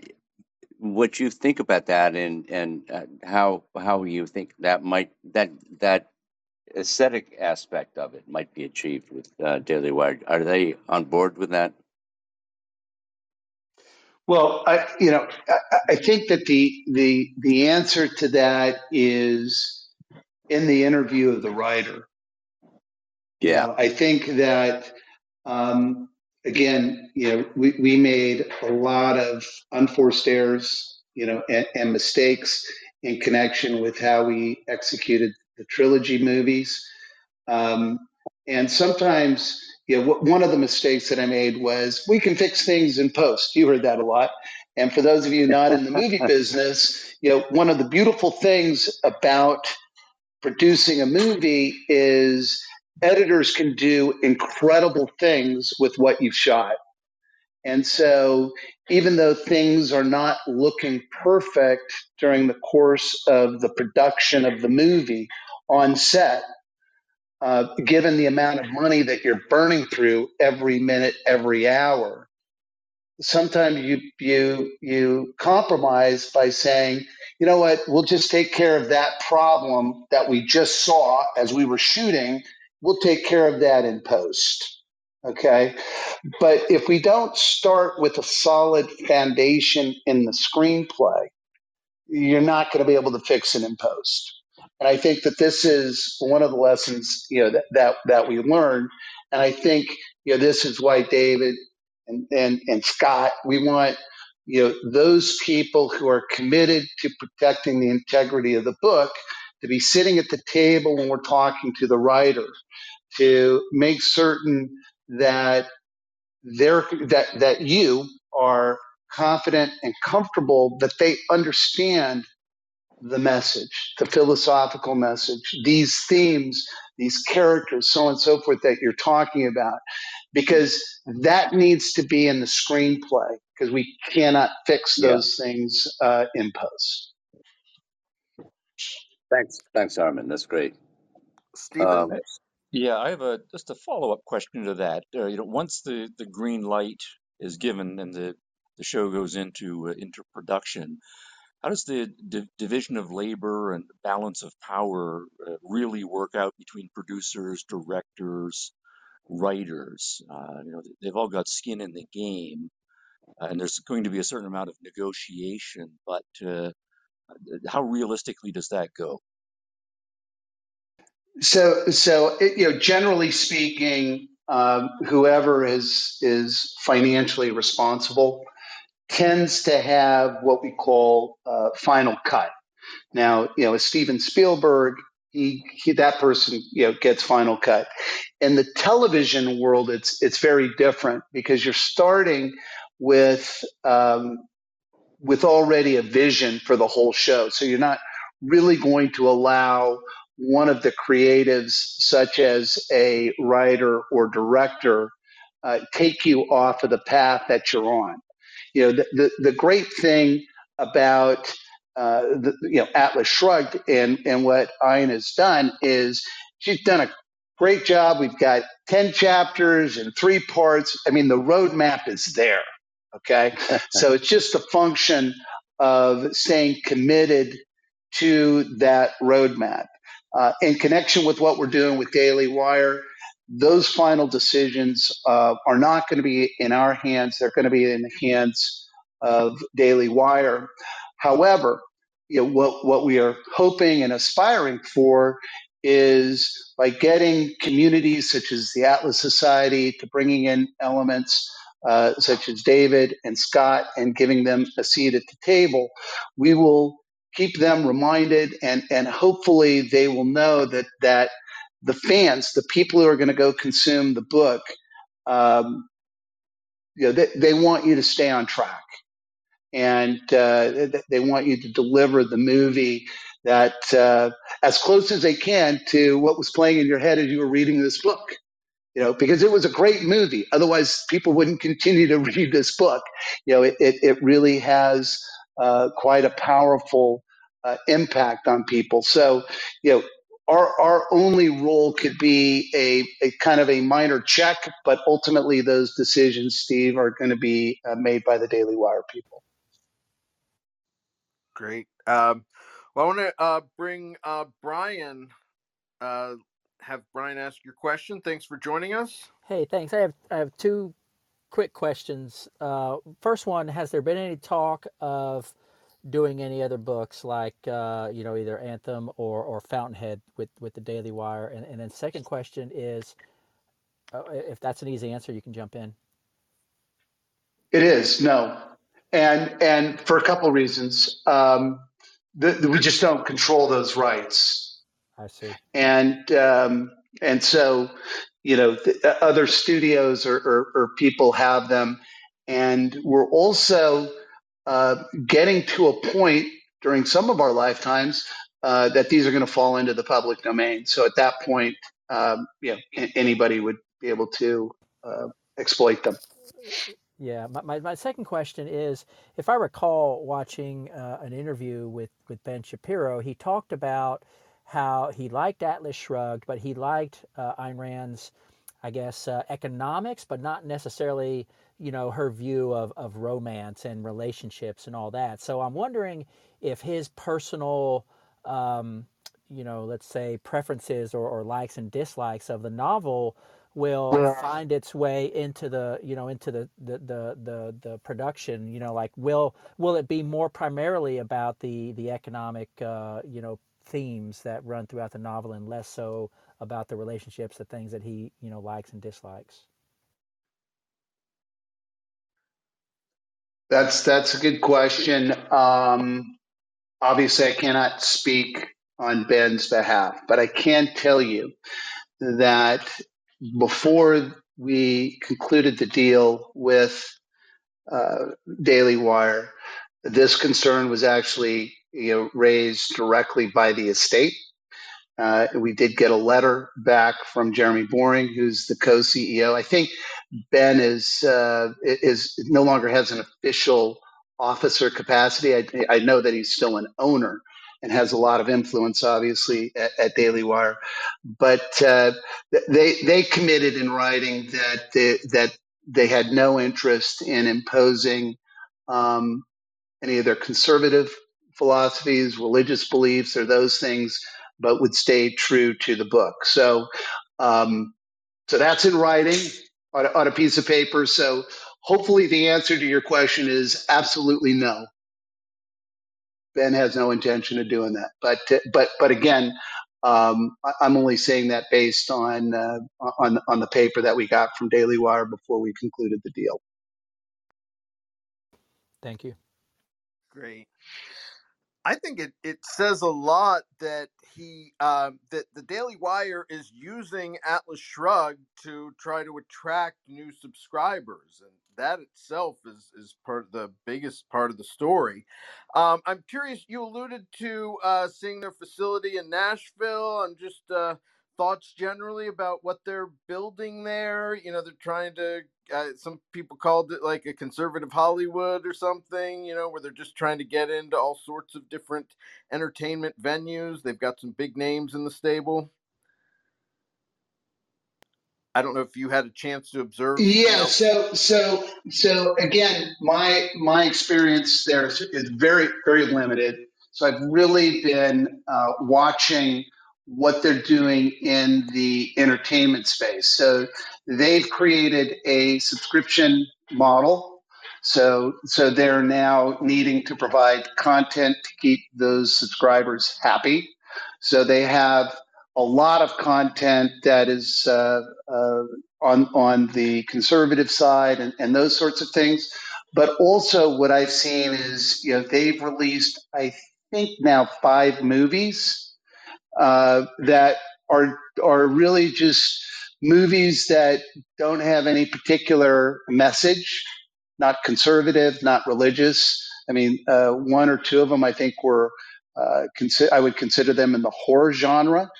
A: what you think about that and and uh, how how you think that might that that aesthetic aspect of it might be achieved with uh, Daily Wire. Are they on board with that?
C: Well, I, you know, I, I think that the the the answer to that is in the interview of the writer.
A: Yeah.
C: know, I think that um, again, you know, we, we made a lot of unforced errors you know, and, and mistakes in connection with how we executed the trilogy movies. Um, and sometimes, you know, one of the mistakes that I made was we can fix things in post. You heard that a lot. And for those of you not in the movie <laughs> business, you know, one of the beautiful things about producing a movie is editors can do incredible things with what you've shot. And so, even though things are not looking perfect during the course of the production of the movie on set, uh, given the amount of money that you're burning through every minute, every hour, sometimes you you you compromise by saying, you know what, we'll just take care of that problem that we just saw as we were shooting. We'll take care of that in post. Okay. But if we don't start with a solid foundation in the screenplay, you're not going to be able to fix it in post. And I think that this is one of the lessons, you know, that, that, that we learned. And I think, you know, this is why David and, and, and Scott, we want, you know, those people who are committed to protecting the integrity of the book to be sitting at the table when we're talking to the writer to make certain that they're that that you are confident and comfortable that they understand the message, the philosophical message, these themes, these characters, so on and so forth that you're talking about, because that needs to be in the screenplay because we cannot fix those yeah. things uh, in post.
A: Thanks, thanks, Harmon. That's great.
B: Stephen, um,
F: yeah, I have a just a follow up question to that. Uh, you know, once the the green light is given and the the show goes into uh, into production, how does the di- division of labor and balance of power uh, really work out between producers, directors, writers? Uh, you know, they've all got skin in the game, and there's going to be a certain amount of negotiation. But uh, how realistically does that go?
C: So, so it, you know, generally speaking, um, whoever is is financially responsible tends to have what we call uh, final cut. Now, you know, Steven Spielberg, he, he, that person you know gets final cut. In the television world, it's it's very different because you're starting with um, with already a vision for the whole show, so you're not really going to allow one of the creatives, such as a writer or director, uh, take you off of the path that you're on you know, the, the, the great thing about uh, the, you know Atlas Shrugged and and what Ayn has done is she's done a great job. We've got ten chapters and three parts. I mean, the roadmap is there. Okay, <laughs> so it's just a function of staying committed to that roadmap. Uh, in connection with what we're doing with Daily Wire, those final decisions uh, are not going to be in our hands. They're going to be in the hands of Daily Wire. However, you know, what, what we are hoping and aspiring for is by getting communities such as the Atlas Society to bringing in elements uh, such as David and Scott and giving them a seat at the table, we will keep them reminded and, and hopefully they will know that, that the fans, the people who are going to go consume the book, um, you know, they, they want you to stay on track, and uh, they want you to deliver the movie that uh, as close as they can to what was playing in your head as you were reading this book. You know, because it was a great movie. Otherwise, people wouldn't continue to <laughs> read this book. You know, it it, it really has uh, quite a powerful uh, impact on people. So, you know, our our only role could be a, a kind of a minor check, but ultimately those decisions, Steve, are going to be uh, made by the Daily Wire people.
B: Great. Um, well, I want to uh, bring uh, Brian. Uh, have Brian ask your question. Thanks for joining us.
J: Hey, thanks. I have I have two quick questions. Uh, first one: Has there been any talk of doing any other books like uh, you know either Anthem or or Fountainhead with with the Daily Wire? And, and then second question is, uh, if that's an easy answer, you can jump in.
C: It is no, and and for a couple of reasons, um, the, the- we just don't control those rights,
J: I see.
C: and um, and so you know the, other studios or, or, or people have them, and we're also uh, getting to a point during some of our lifetimes uh, that these are going to fall into the public domain. So at that point, um, you know, anybody would be able to uh, exploit them.
J: Yeah, my, my, my second question is if I recall watching uh, an interview with, with Ben Shapiro, he talked about how he liked Atlas Shrugged, but he liked uh, Ayn Rand's, I guess, uh, economics, but not necessarily, you know, her view of, of romance and relationships and all that. So I'm wondering if his personal, um, you know, let's say preferences or, or likes and dislikes of the novel will
C: Yeah.
J: find its way into the you know into the the the the, the production you know like will will it be more primarily about the the economic uh, you know themes that run throughout the novel and less so about the relationships the things that he you know likes and dislikes
C: That's that's a good question. Um, obviously, I cannot speak on Ben's behalf, but I can tell you that before we concluded the deal with uh, Daily Wire, this concern was actually you know raised directly by the estate. Uh, we did get a letter back from Jeremy Boring, who's the co-CEO. I think Ben is uh, is no longer has an official officer capacity. I, I know that he's still an owner and has a lot of influence, obviously, at, at Daily Wire. But uh, they they committed in writing that they, that they had no interest in imposing um, any of their conservative philosophies, religious beliefs, or those things, but would stay true to the book. So. Um, so that's in writing on a, on a piece of paper. So hopefully the answer to your question is absolutely no. Ben has no intention of doing that. But but but again, um, I, I'm only saying that based on uh, on on the paper that we got from Daily Wire before we concluded the deal.
J: thank you
B: Great. I think it, it says a lot that he um, that the Daily Wire is using Atlas Shrugged to try to attract new subscribers, and that itself is is part of the biggest part of the story. Um, I'm curious. You alluded to uh, seeing their facility in Nashville. I'm just uh, thoughts generally about what they're building there. You know, they're trying to. Uh, some people called it like a conservative Hollywood or something. You know, where they're just trying to get into all sorts of different entertainment venues. They've got some big names in the stable. I don't know if you had a chance to observe.
C: Yeah. So so so again, my my experience there is, is very very limited. So I've really been uh, watching what they're doing in the entertainment space. So they've created a subscription model. So so they're now needing to provide content to keep those subscribers happy. So they have a lot of content that is uh, uh, on on the conservative side and, and those sorts of things. But also, what I've seen is you know they've released I think now five movies uh, that are are really just movies that don't have any particular message, not conservative, not religious. I mean, uh, one or two of them I think were uh, consi- I would consider them in the horror genre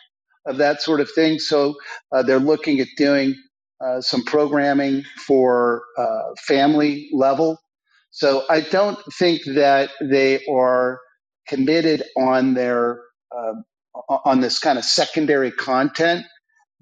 C: of that sort of thing. So uh, they're looking at doing uh, some programming for uh, family level. So I don't think that they are committed on their uh, on this kind of secondary content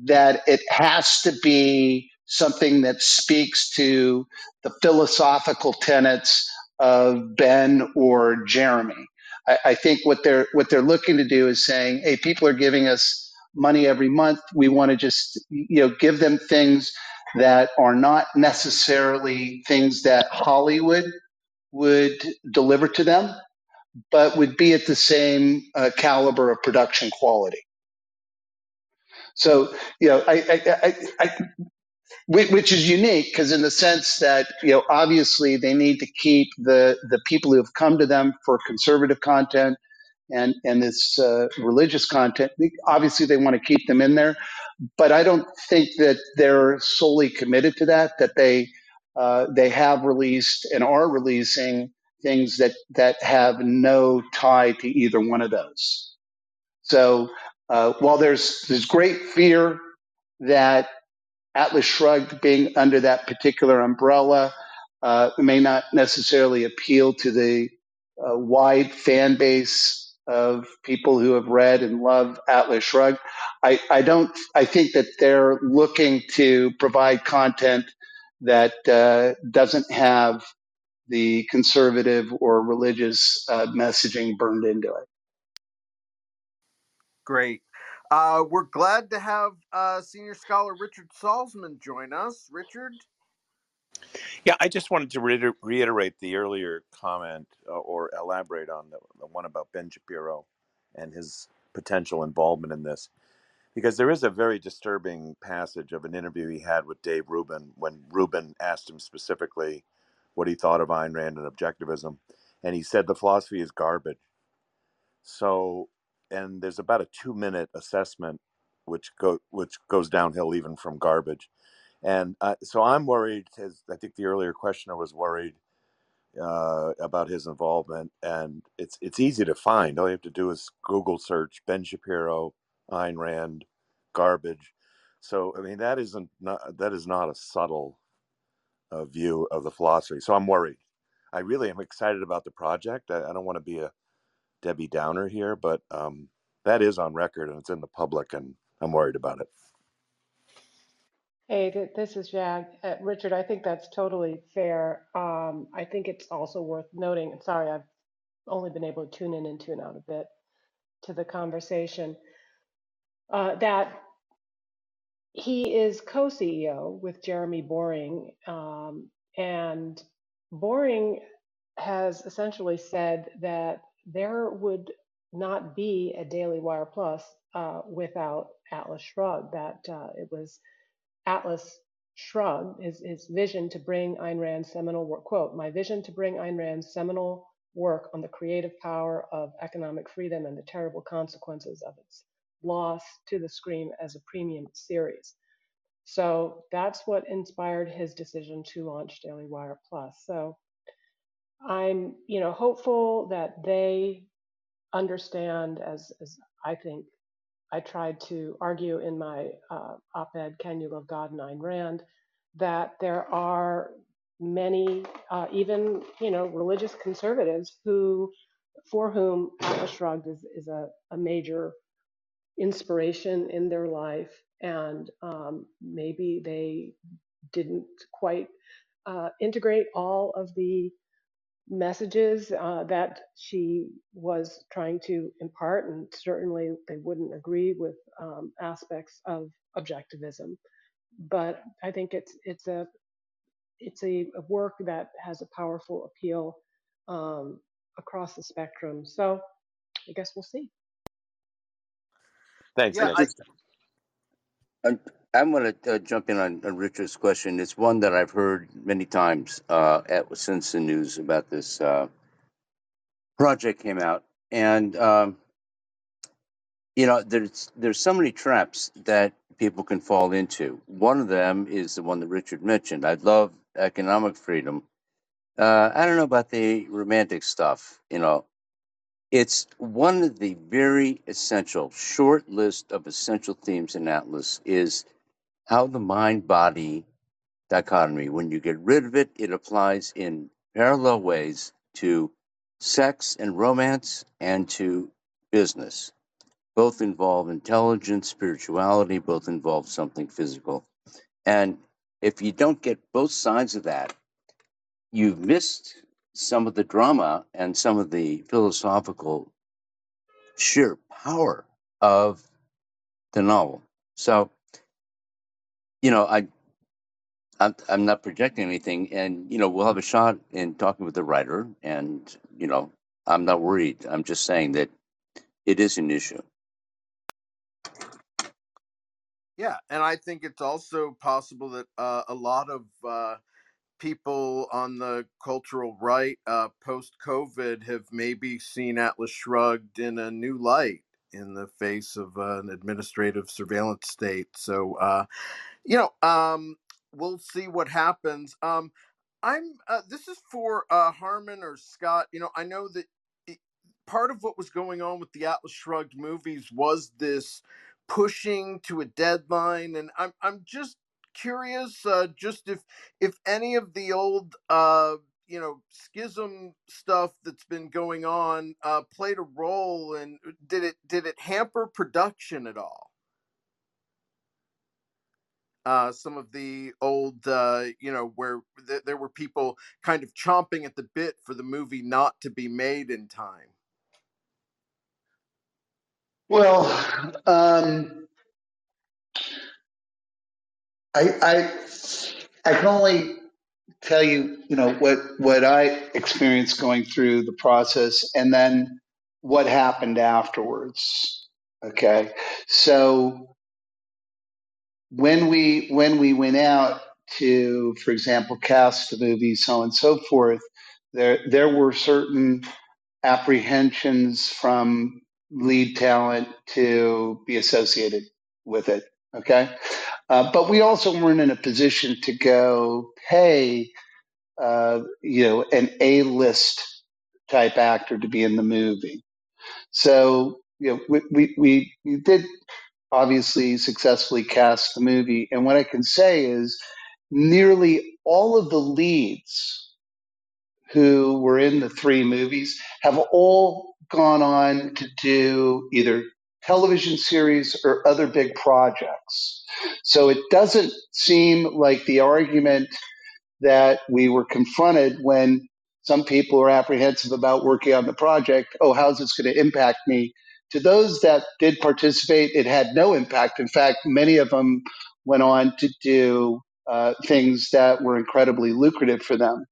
C: that it has to be something that speaks to the philosophical tenets of Ben or Jeremy. I, I think what they're what they're looking to do is saying, hey, people are giving us money every month. We want to just you know give them things that are not necessarily things that Hollywood would deliver to them, but would be at the same uh, caliber of production quality. So, you know, I, I, I, I which is unique because in the sense that you know obviously they need to keep the the people who have come to them for conservative content and and this uh, religious content. Obviously they want to keep them in there but i don't think that they're solely committed to that that they uh, they have released and are releasing things that that have no tie to either one of those. So uh, while there's there's great fear that Atlas Shrugged being under that particular umbrella uh, may not necessarily appeal to the uh, wide fan base of people who have read and love Atlas Shrugged. I, I don't. I think that they're looking to provide content that uh, doesn't have the conservative or religious uh, messaging burned into it.
B: Great. Uh, we're glad to have uh, senior scholar Richard Salzman join us. Richard?
K: Yeah, I just wanted to reiter- reiterate the earlier comment uh, or elaborate on the, the one about Ben Shapiro and his potential involvement in this. Because there is a very disturbing passage of an interview he had with Dave Rubin when Rubin asked him specifically what he thought of Ayn Rand and objectivism. And he said the philosophy is garbage. So, and there's about a two minute assessment which go which goes downhill even from garbage. And uh, so I'm worried, as I think the earlier questioner was worried uh, about his involvement. And it's it's easy to find. All you have to do is Google search Ben Shapiro, Ayn Rand, garbage. So I mean that isn't not, that is not a subtle uh, view of the philosophy. So I'm worried. I really am excited about the project. I, I don't want to be a Debbie Downer here, but um, that is on record and it's in the public, and I'm worried about it.
L: Hey, th- this is Jag. Uh, Richard, I think that's totally fair. Um, I think it's also worth noting, and sorry, I've only been able to tune in and tune out a bit to the conversation, uh, that he is co-CEO with Jeremy Boring, um, and Boring has essentially said that there would not be a Daily Wire Plus uh, without Atlas Shrugged. That uh, it was Atlas Shrugged, his, his vision to bring Ayn Rand's seminal work, quote, my vision to bring Ayn Rand's seminal work on the creative power of economic freedom and the terrible consequences of its loss to the screen as a premium series. So that's what inspired his decision to launch Daily Wire Plus. So I'm, you know, hopeful that they understand, as as I think I tried to argue in my uh, op-ed "Can You Love God? And Ayn Rand," that there are many, uh, even you know, religious conservatives who, for whom Atlas Shrugged is is a, a major inspiration in their life, and um, maybe they didn't quite uh, integrate all of the messages uh, that she was trying to impart, and certainly they wouldn't agree with um, aspects of objectivism. But I think it's it's a it's a, a work that has a powerful appeal um, across the spectrum. So I guess we'll see.
K: Thanks,
B: Yeah. I,
A: I'm going to uh, jump in on, on Richard's question. It's one that I've heard many times uh, at, since the news about this uh, project came out, and um, you know, there's there's so many traps that people can fall into. One of them is the one that Richard mentioned. I love economic freedom. Uh, I don't know about the romantic stuff. You know, it's one of the very essential short list of essential themes in Atlas is how the mind body dichotomy. When you get rid of it, it applies in parallel ways to sex and romance and to business. Both involve intelligence, spirituality, both involve something physical. And if you don't get both sides of that, you've missed some of the drama and some of the philosophical sheer power of the novel. So, you know, I I'm, I'm not projecting anything, and you know we'll have a shot in talking with the writer, and you know I'm not worried. I'm just saying that it is an issue.
B: Yeah, and I think it's also possible that uh, a lot of uh, people on the cultural right uh, post COVID have maybe seen Atlas Shrugged in a new light in the face of uh, an administrative surveillance state. So, uh, you know, um, we'll see what happens. Um, I'm. Uh, this is for uh, Harmon or Scott. You know, I know that it, part of what was going on with the Atlas Shrugged movies was this pushing to a deadline, and I'm I'm just curious, uh, just if if any of the old. Uh, you know schism stuff that's been going on uh, played a role and did it did it hamper production at all uh, some of the old, uh, you know, where th- there were people kind of chomping at the bit for the movie not to be made in time.
C: Well, um, I, I I can only tell you, you know, what what I experienced going through the process, and then what happened afterwards. Okay, so when we when we went out to, for example, cast the movie, so on and so forth, there there were certain apprehensions from lead talent to be associated with it. Okay, uh, but we also weren't in a position to go pay, uh, you know, an A list type actor to be in the movie. So you know, we we, we, we did obviously successfully cast the movie. And what I can say is nearly all of the leads who were in the three movies have all gone on to do either television series or other big projects. So it doesn't seem like the argument that we were confronted when some people are apprehensive about working on the project. Oh, how's this going to impact me? To those that did participate, it had no impact. In fact, many of them went on to do uh, things that were incredibly lucrative for them.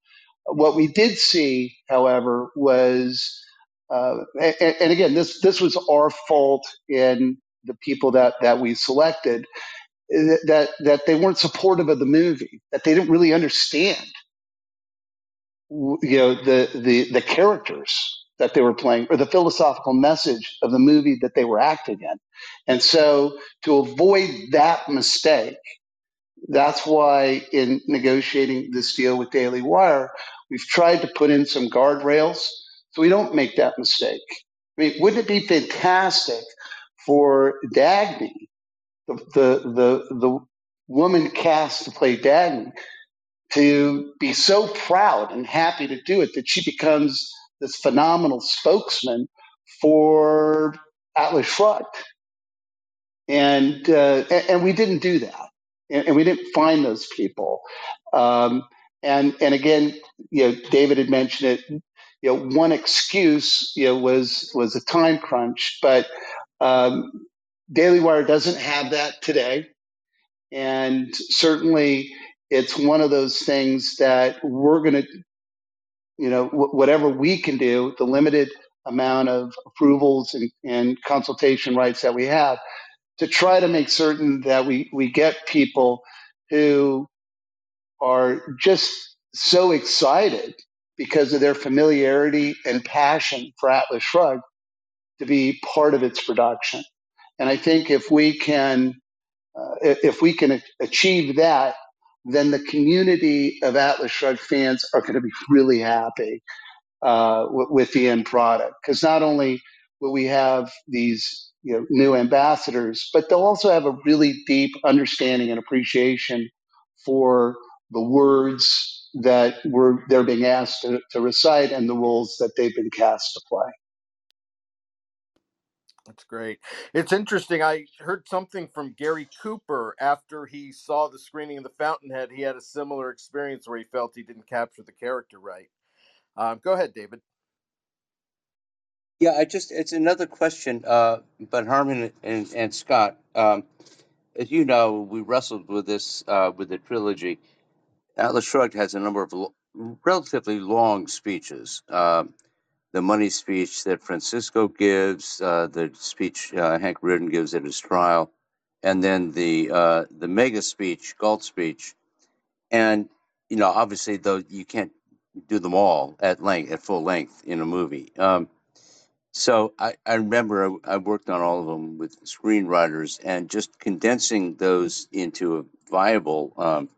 C: What we did see, however, was, uh, and, and again, this this was our fault in the people that that we selected that that they weren't supportive of the movie, that they didn't really understand, you know, the the the characters that they were playing or the philosophical message of the movie that they were acting in. And so to avoid that mistake, that's why in negotiating this deal with Daily Wire, we've tried to put in some guardrails so we don't make that mistake. I mean, wouldn't it be fantastic for Dagny the the the, the woman cast to play Dagny to be so proud and happy to do it that she becomes this phenomenal spokesman for Atlas Shrugged, and uh, and, we didn't do that, and, and we didn't find those people, um, and and again, you know, David had mentioned it. You know, one excuse you know was was a time crunch, but um, Daily Wire doesn't have that today. And certainly it's one of those things that we're going to, you know, w- whatever we can do, the limited amount of approvals and, and consultation rights that we have, to try to make certain that we, we get people who are just so excited because of their familiarity and passion for Atlas Shrugged to be part of its production. And I think if we can, uh, if we can achieve that, then the community of Atlas Shrugged fans are going to be really happy uh, with, with the end product. Because not only will we have these you know, new ambassadors, but they'll also have a really deep understanding and appreciation for the words that were they're being asked to, to recite and the roles that they've been cast to play.
B: That's great. It's interesting. I heard something from Gary Cooper after he saw the screening of The Fountainhead. He had a similar experience where he felt he didn't capture the character right. Um, go ahead, David.
A: Yeah, I just it's another question, uh, but Harmon and, and Scott, um, as you know, we wrestled with this uh, with the trilogy. Atlas Shrugged has a number of lo- relatively long speeches. Um the money speech that Francisco gives, uh, the speech uh, Hank Rearden gives at his trial, and then the uh, the mega speech, Galt speech, and you know, obviously, though you can't do them all at length, at full length in a movie. Um, so I, I remember I, I worked on all of them with screenwriters, and just condensing those into a viable um,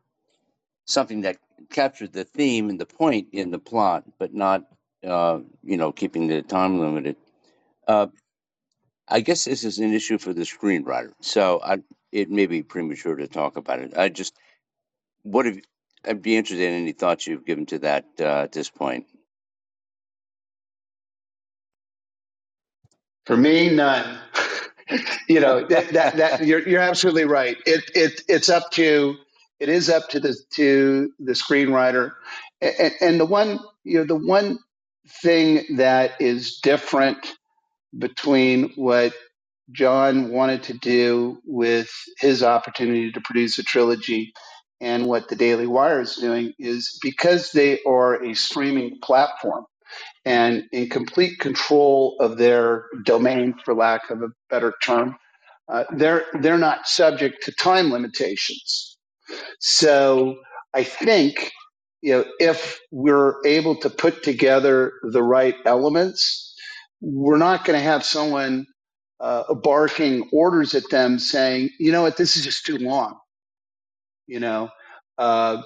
A: something that captured the theme and the point in the plot, but not uh, you know keeping the time limited. Uh, I guess this is an issue for the screenwriter, so I, it may be premature to talk about it. I just what have I'd be interested in any thoughts you've given to that uh, at this point.
C: For me, none. <laughs> you know that, that that you're you're absolutely right. It it it's up to it is up to the to the screenwriter, and, and the one you know the one thing that is different between what John wanted to do with his opportunity to produce a trilogy and what the Daily Wire is doing is because they are a streaming platform and in complete control of their domain, for lack of a better term, uh, they're they're not subject to time limitations. So I think you know if we're able to put together the right elements, we're not going to have someone uh, barking orders at them saying, you know what, this is just too long you know, uh,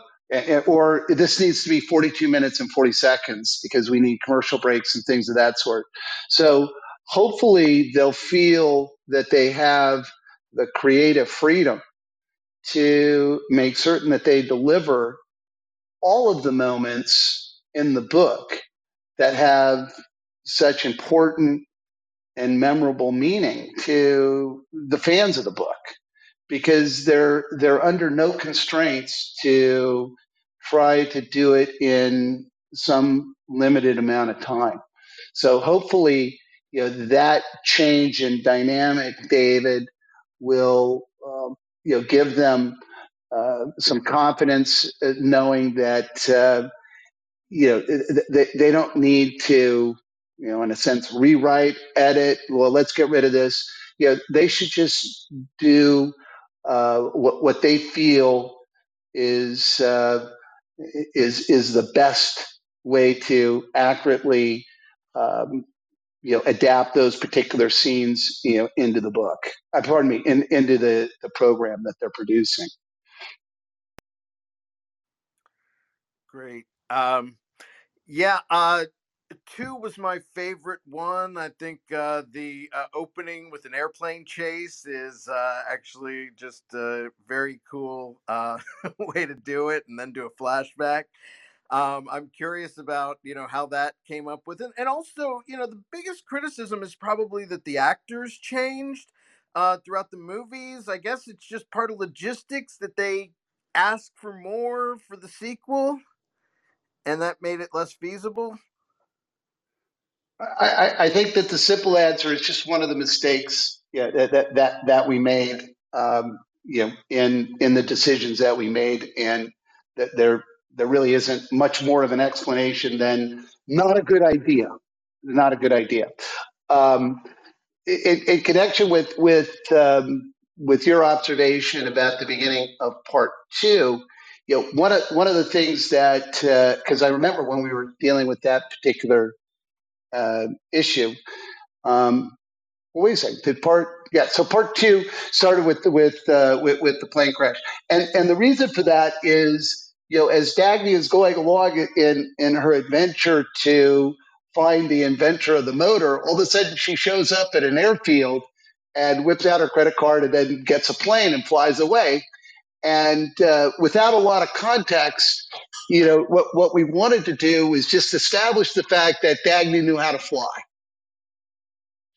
C: or this needs to be 42 minutes and 40 seconds because we need commercial breaks and things of that sort. So hopefully they'll feel that they have the creative freedom to make certain that they deliver all of the moments in the book that have such important and memorable meaning to the fans of the book because they're they're under no constraints to try to do it in some limited amount of time. So hopefully, you know that change in dynamic, David, will you know give them uh, some confidence, uh, knowing that. Uh, you know they, they don't need to you know in a sense rewrite edit well let's get rid of this you know they should just do uh, what what they feel is uh, is is the best way to accurately um, you know adapt those particular scenes you know into the book uh, pardon me in, into the the program that they're producing
B: Great. Um, yeah, uh, two was my favorite one. I think uh, the uh, opening with an airplane chase is uh, actually just a very cool uh, <laughs> way to do it, and then do a flashback. Um, I'm curious about you know how that came up with it, and also you know the biggest criticism is probably that the actors changed uh, throughout the movies. I guess it's just part of logistics that they ask for more for the sequel, and that made it less feasible.
C: I, I think that the simple answer is just one of the mistakes yeah, that, that that that we made um, you know in in the decisions that we made and that there there really isn't much more of an explanation than not a good idea not a good idea um, in, in connection with with um, with your observation about the beginning of part two you know one of one of the things that because I remember when we were dealing with that particular uh, issue. Um, wait a second. Did part yeah? So part two started with with, uh, with with the plane crash, and and the reason for that is you know as Dagny is going along in in her adventure to find the inventor of the motor, all of a sudden she shows up at an airfield and whips out her credit card and then gets a plane and flies away. And uh, without a lot of context, you know what what we wanted to do was just establish the fact that Dagny knew how to fly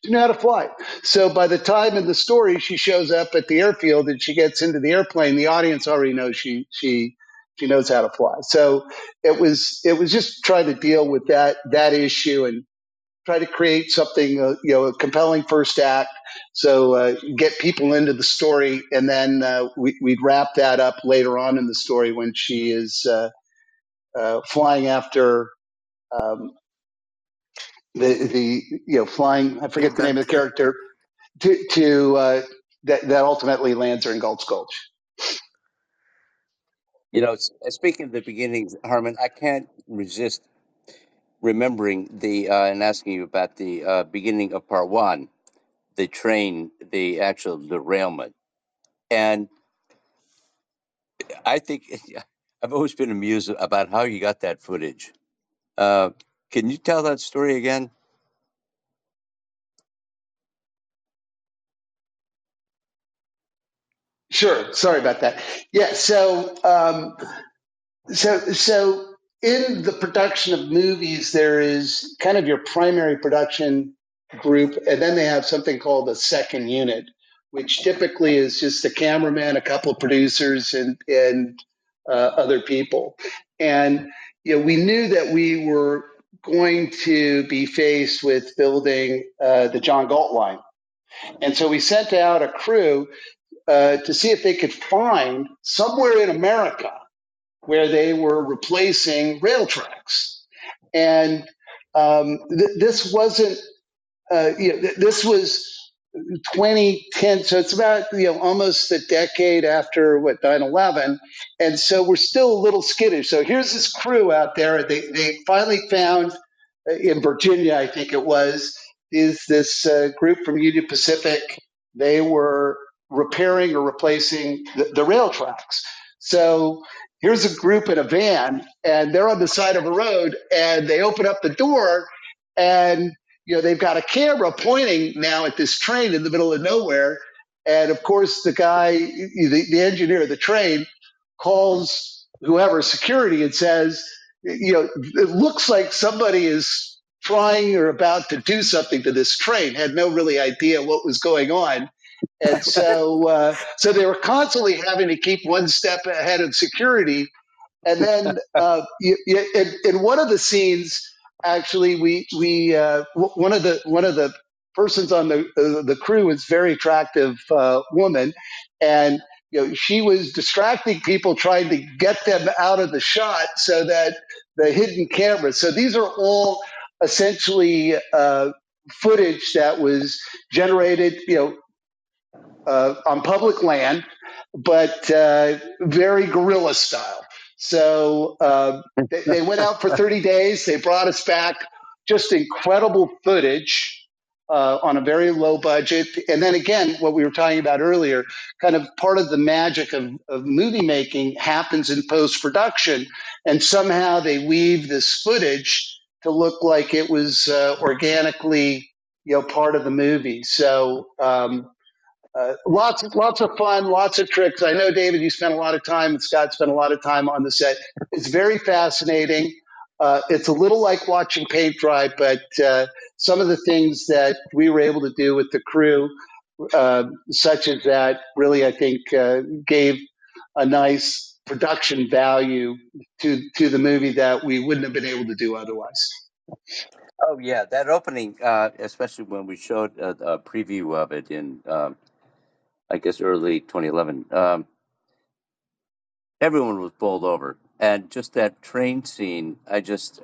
C: she knew how to fly. So by the time in the story she shows up at the airfield and she gets into the airplane, the audience already knows she she she knows how to fly. So it was it was just trying to deal with that that issue and try to create something uh, you know a compelling first act. So uh, get people into the story, and then uh, we, we'd wrap that up later on in the story when she is uh, uh, flying after. Um, the the you know flying I forget the name of the character to to uh, that, that ultimately lands her in Galt's Gulch.
A: You know, s- speaking of the beginnings, Harmon, I can't resist remembering the uh, and asking you about the uh, beginning of part one, the train, the actual derailment, and I think <laughs> I've always been amused about how you got that footage. Uh, can you tell that story again?
C: Sure. Sorry about that. Yeah. So, um, so, so in the production of movies, there is kind of your primary production group, and then they have something called a second unit, which typically is just a cameraman, a couple of producers, and and uh, other people. And you know, we knew that we were going to be faced with building uh, the John Galt line, and so we sent out a crew uh, to see if they could find somewhere in America where they were replacing rail tracks. And um, th- this wasn't, uh, you know, th- this was 2010 so it's about you know almost a decade after what 9-11 and so we're still a little skittish. So here's this crew out there. They, they finally found uh, in virginia i think it was is this uh, group from union pacific. They were repairing or replacing the, the rail tracks so here's a group in a van and they're on the side of a road and they open up the door and you know, they've got a camera pointing now at this train in the middle of nowhere. And of course, the guy, the, the engineer of the train, calls whoever security and says, you know, it looks like somebody is trying or about to do something to this train. Had no really idea what was going on. And so, uh, so they were constantly having to keep one step ahead of security and then uh, you, you, in, in one of the scenes, actually, we we uh, one of the one of the persons on the the crew was very attractive uh, woman, and you know she was distracting people, trying to get them out of the shot so that the hidden cameras. So these are all essentially uh, footage that was generated, you know, uh, on public land, but uh, very guerrilla style. So uh, they, they went out for 30 days. They brought us back just incredible footage uh, on a very low budget. And then again, what we were talking about earlier, kind of part of the magic of, of movie making happens in post production. And somehow they weave this footage to look like it was uh, organically you know part of the movie. So um, uh, lots, lots of fun, lots of tricks. I know, David, you spent a lot of time, and Scott spent a lot of time on the set. It's very fascinating. Uh, it's a little like watching paint dry, but uh, some of the things that we were able to do with the crew, uh, such as that, really, I think, uh, gave a nice production value to to the movie that we wouldn't have been able to do otherwise.
A: Oh yeah, that opening, uh, especially when we showed a, a preview of it in, I guess, early 2011. Um, everyone was bowled over, and just that train scene. I just,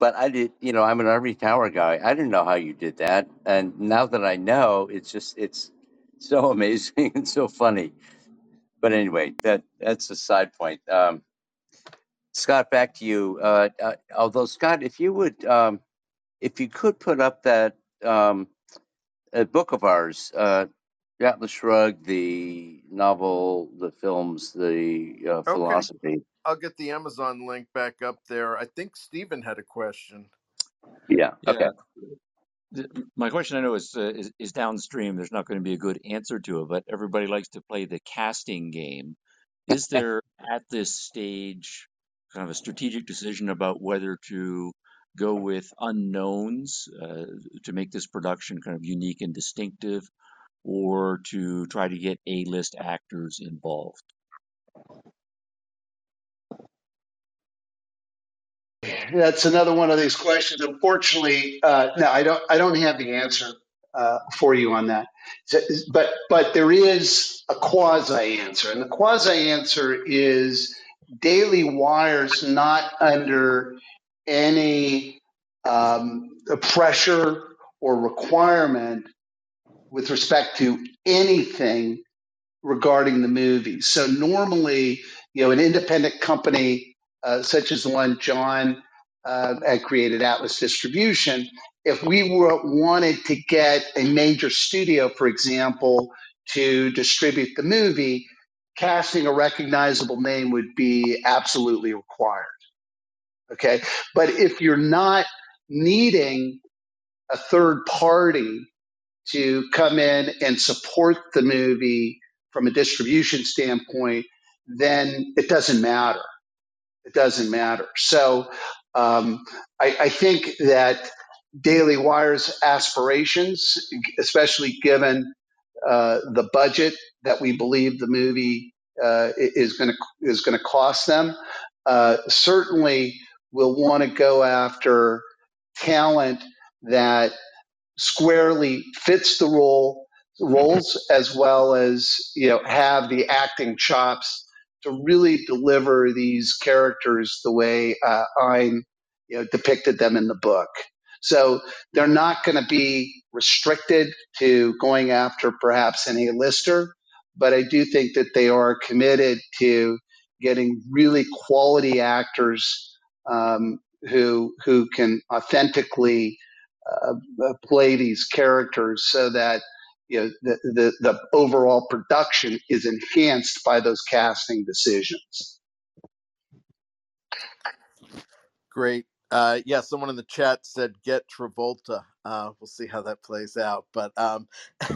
A: but I did, you know, I'm an RV Tower guy. I didn't know how you did that, and now that I know, it's just, it's so <laughs> amazing and so funny. But anyway, that that's a side point. Um, Scott, back to you. Uh, uh, although Scott, if you would, um, if you could put up that. Um, a book of ours, uh, Atlas Shrugged, the novel, the films, the uh,
B: Okay,
A: philosophy.
B: I'll get the Amazon link back up there. I think Stephen had a question.
A: Yeah. Okay.
F: Yeah. My question I know is, uh, is is downstream. There's not going to be a good answer to it, but everybody likes to play the casting game. Is <laughs> there at this stage kind of a strategic decision about whether to go with unknowns uh, to make this production kind of unique and distinctive, or to try to get A-list actors involved?
C: That's another one of these questions. Unfortunately, uh, no, I don't. I don't have the answer uh, for you on that. So, but but there is a quasi answer, and the quasi answer is Daily Wire's not under any um, pressure or requirement with respect to anything regarding the movie. So normally, you know, an independent company uh, such as the one John uh, had created, Atlas Distribution, if we were wanted to get a major studio, for example, to distribute the movie, casting a recognizable name would be absolutely required. Okay, but if you're not needing a third party to come in and support the movie from a distribution standpoint, then it doesn't matter. It doesn't matter. So um, I, I think that Daily Wire's aspirations, especially given uh, the budget that we believe the movie uh, is going to is going to cost them, uh, certainly will want to go after talent that squarely fits the role roles as well as you know have the acting chops to really deliver these characters the way uh, Ayn you know depicted them in the book. So they're not going to be restricted to going after perhaps an A-lister, but I do think that they are committed to getting really quality actors um, who who can authentically play these characters so that you know the, the the overall production is enhanced by those casting decisions.
B: Great. Uh, yeah, someone in the chat said get Travolta. Uh, we'll see how that plays out. But um, <laughs>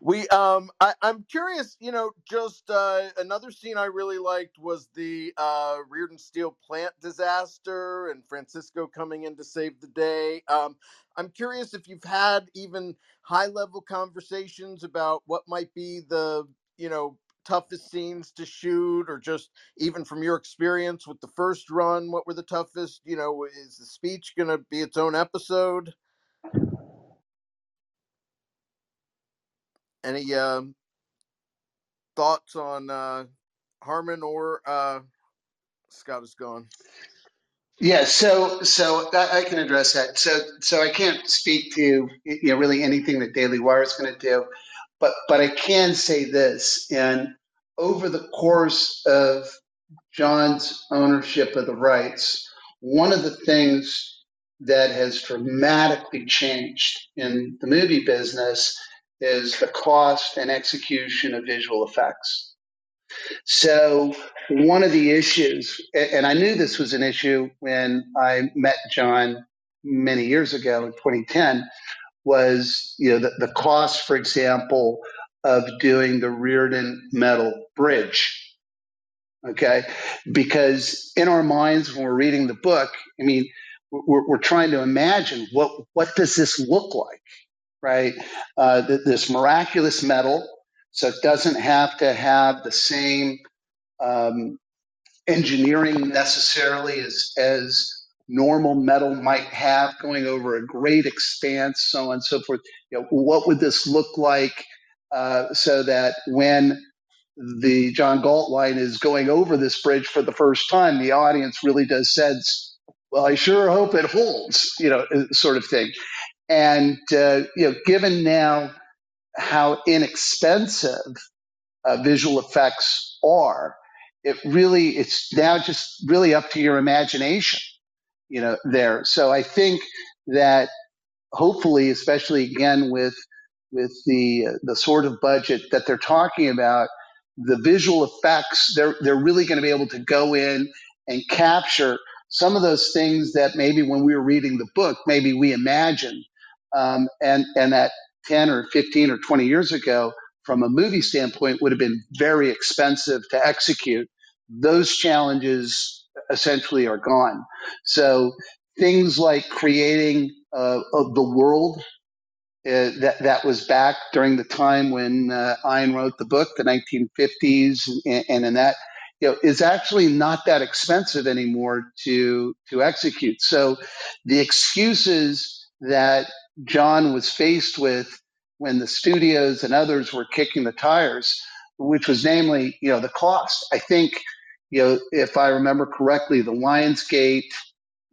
B: we um I, i'm curious you know just uh another scene i really liked was the uh rearden steel plant disaster and francisco coming in to save the day. Um i'm curious if you've had even high level conversations about what might be the you know toughest scenes to shoot or just even from your experience with the first run what were the toughest you know is the speech going to be its own episode any um thoughts on uh, Harmon or uh, Scott is gone?
C: Yeah, so so I, I can address that. So so I can't speak to you know really anything that Daily Wire is going to do, but but I can say this: and over the course of John's ownership of the rights, one of the things that has dramatically changed in the movie business is the cost and execution of visual effects. So one of the issues, and I knew this was an issue when I met John many years ago in 2010, was you know the, the cost, for example, of doing the Rearden Metal Bridge. Okay, because in our minds when we're reading the book, I mean, we're, we're trying to imagine what what does this look like, right? Uh, this miraculous metal, so it doesn't have to have the same um, engineering necessarily as as normal metal might have going over a great expanse, so on and so forth. You know, what would this look like uh, so that when the John Galt line is going over this bridge for the first time, the audience really does sense, well, I sure hope it holds, you know, uh, sort of thing. And, uh, you know, given now how inexpensive uh, visual effects are, it really it's now just really up to your imagination you know there. So i think that hopefully especially again with with the the sort of budget that they're talking about the visual effects they're they're really going to be able to go in and capture some of those things that maybe when we were reading the book maybe we imagined um, and and that 10 or 15 or 20 years ago from a movie standpoint would have been very expensive to execute those challenges essentially are gone. So things like creating uh, of the world uh, that that was back during the time when uh, Ayn wrote the book, the 1950s, and, and in that you know is actually not that expensive anymore to to execute. So the excuses that John was faced with when the studios and others were kicking the tires, which was namely you know the cost. I think you know, if I remember correctly, the Lionsgate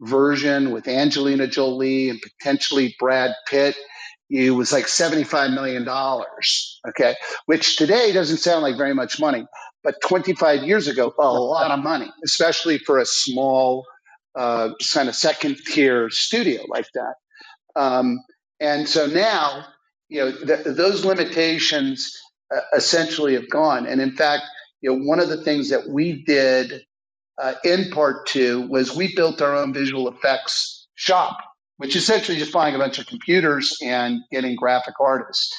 C: version with Angelina Jolie and potentially Brad Pitt, it was like $75 million. Okay. Which today doesn't sound like very much money, but 25 years ago, a lot of money, especially for a small uh, kind of second tier studio like that. Um, and so now, you know, th- those limitations uh, essentially have gone. And in fact, you know, one of the things that we did uh, in part two was we built our own visual effects shop, which essentially just buying a bunch of computers and getting graphic artists.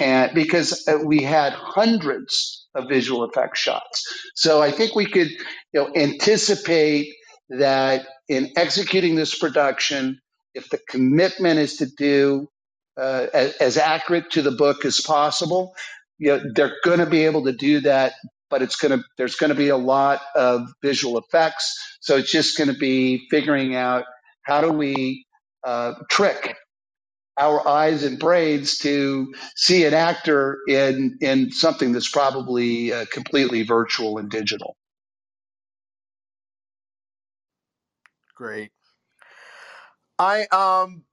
C: And because uh, we had hundreds of visual effects shots. So I think we could, you know, anticipate that in executing this production, if the commitment is to do uh, as, as accurate to the book as possible, you know, they're going to be able to do that but it's going to there's going to be a lot of visual effects so it's just going to be figuring out how do we uh, trick our eyes and brains to see an actor in in something that's probably uh, completely virtual and digital
B: Great. I um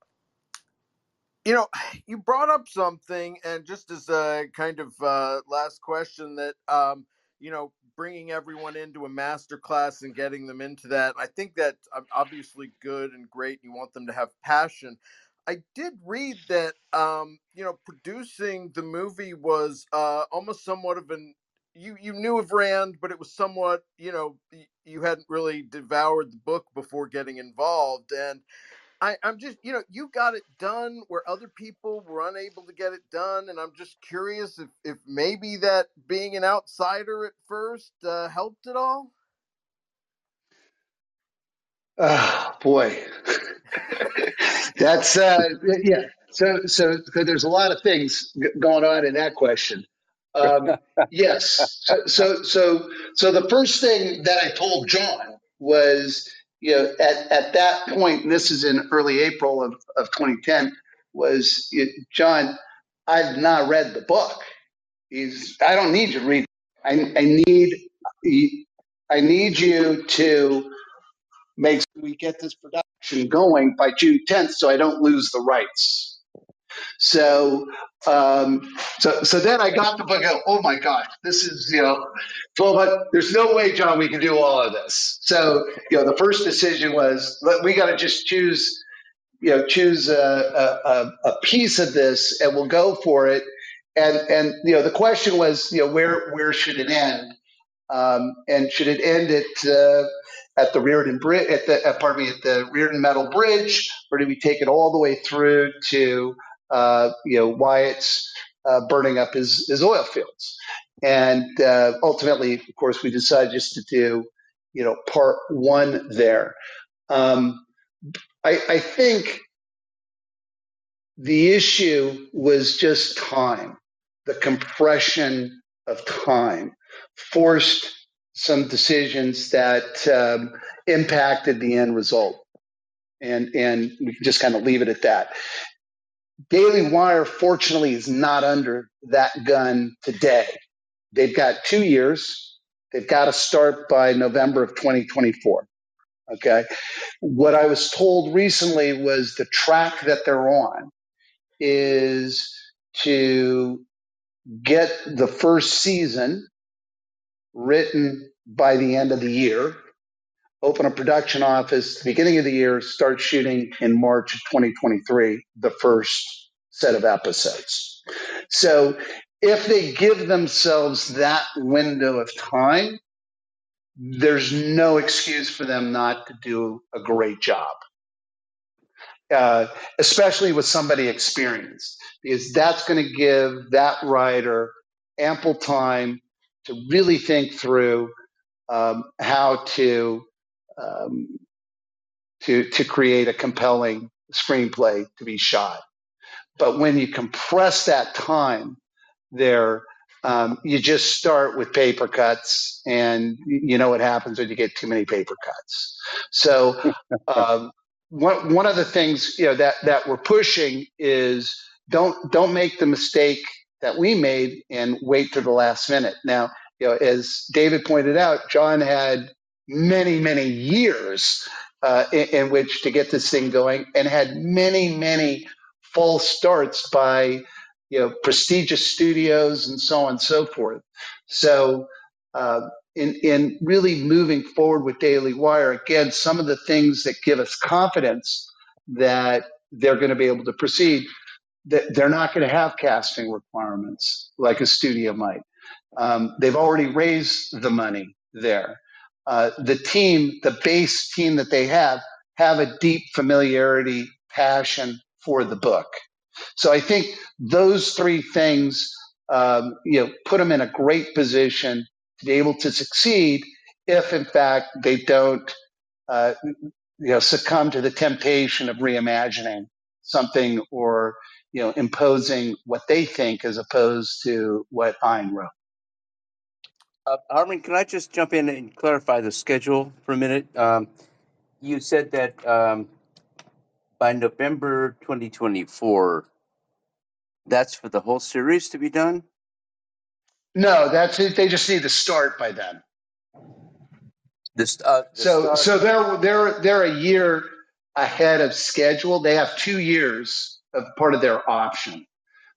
B: you know you brought up something and just as a kind of uh last question that um you know bringing everyone into a master class and getting them into that i think that um, obviously good and great And you want them to have passion. I did read that um you know producing the movie was uh almost somewhat of an you you knew of rand but it was somewhat you know you hadn't really devoured the book before getting involved and I, I'm just, you know, you got it done where other people were unable to get it done, and I'm just curious if, if maybe that being an outsider at first uh, helped at all.
C: oh boy <laughs> that's uh yeah so so there's a lot of things going on in that question um <laughs> yes so so so so the first thing that i told john was you know at at that point and this is in early april of of 2010 was john i've not read the book he's i don't need you to read i i need i need you to make sure we get this production going by June 10th so I don't lose the rights. So, um, so, so then I got the book. Out, oh my gosh, this is you know, well, but there's no way, John, we can do all of this. So, you know, the first decision was we got to just choose, you know, choose a, a, a a piece of this, and we'll go for it. And and you know, the question was, you know, where where should it end? Um, and should it end at uh, at the Rearden Bridge, at the uh, pardon me, at the Rearden Metal Bridge, or do we take it all the way through to uh, you know Wyatt's uh, burning up his his oil fields? And uh, ultimately, of course, we decided just to do you know part one there. Um, I, I think the issue was just time, the compression of time forced some decisions that um, impacted the end result. And, and we can just kind of leave it at that. Daily Wire, fortunately, is not under that gun today. They've got two years. They've got to start by November of 2024. Okay. What I was told recently was the track that they're on is to get the first season written by the end of the year, open a production office at the beginning of the year, start shooting in March of 2023, the first set of episodes. So if they give themselves that window of time, there's no excuse for them not to do a great job uh, especially with somebody experienced, because that's going to give that writer ample time to really think through um, how to um, to to create a compelling screenplay to be shot. But when you compress that time, there um, you just start with paper cuts, and you know what happens when you get too many paper cuts. So <laughs> um, one one of the things you know that that we're pushing is don't don't make the mistake that we made and wait to the last minute. Now, you know, as David pointed out, John had many many years uh, in, in which to get this thing going, and had many many false starts by you know prestigious studios and so on and so forth. So uh, in in really moving forward with Daily Wire, again, some of the things that give us confidence that they're going to be able to proceed, that they're not going to have casting requirements like a studio might. Um, they've already raised the money there. Uh, the team, the base team that they have, have a deep familiarity, passion for the book. So I think those three things, um, you know, put them in a great position to be able to succeed if, in fact, they don't, uh, you know, succumb to the temptation of reimagining something or you know imposing what they think as opposed to what Ayn wrote.
A: Uh, Harmon, can I just jump in and clarify the schedule for a minute? Um, you said that um, by November 2024, that's for the whole series to be done.
C: No, that's it. They just need to start by then.
A: This, uh, the
C: So
A: start.
C: so they're they're they're a year ahead of schedule. They have two years of part of their option.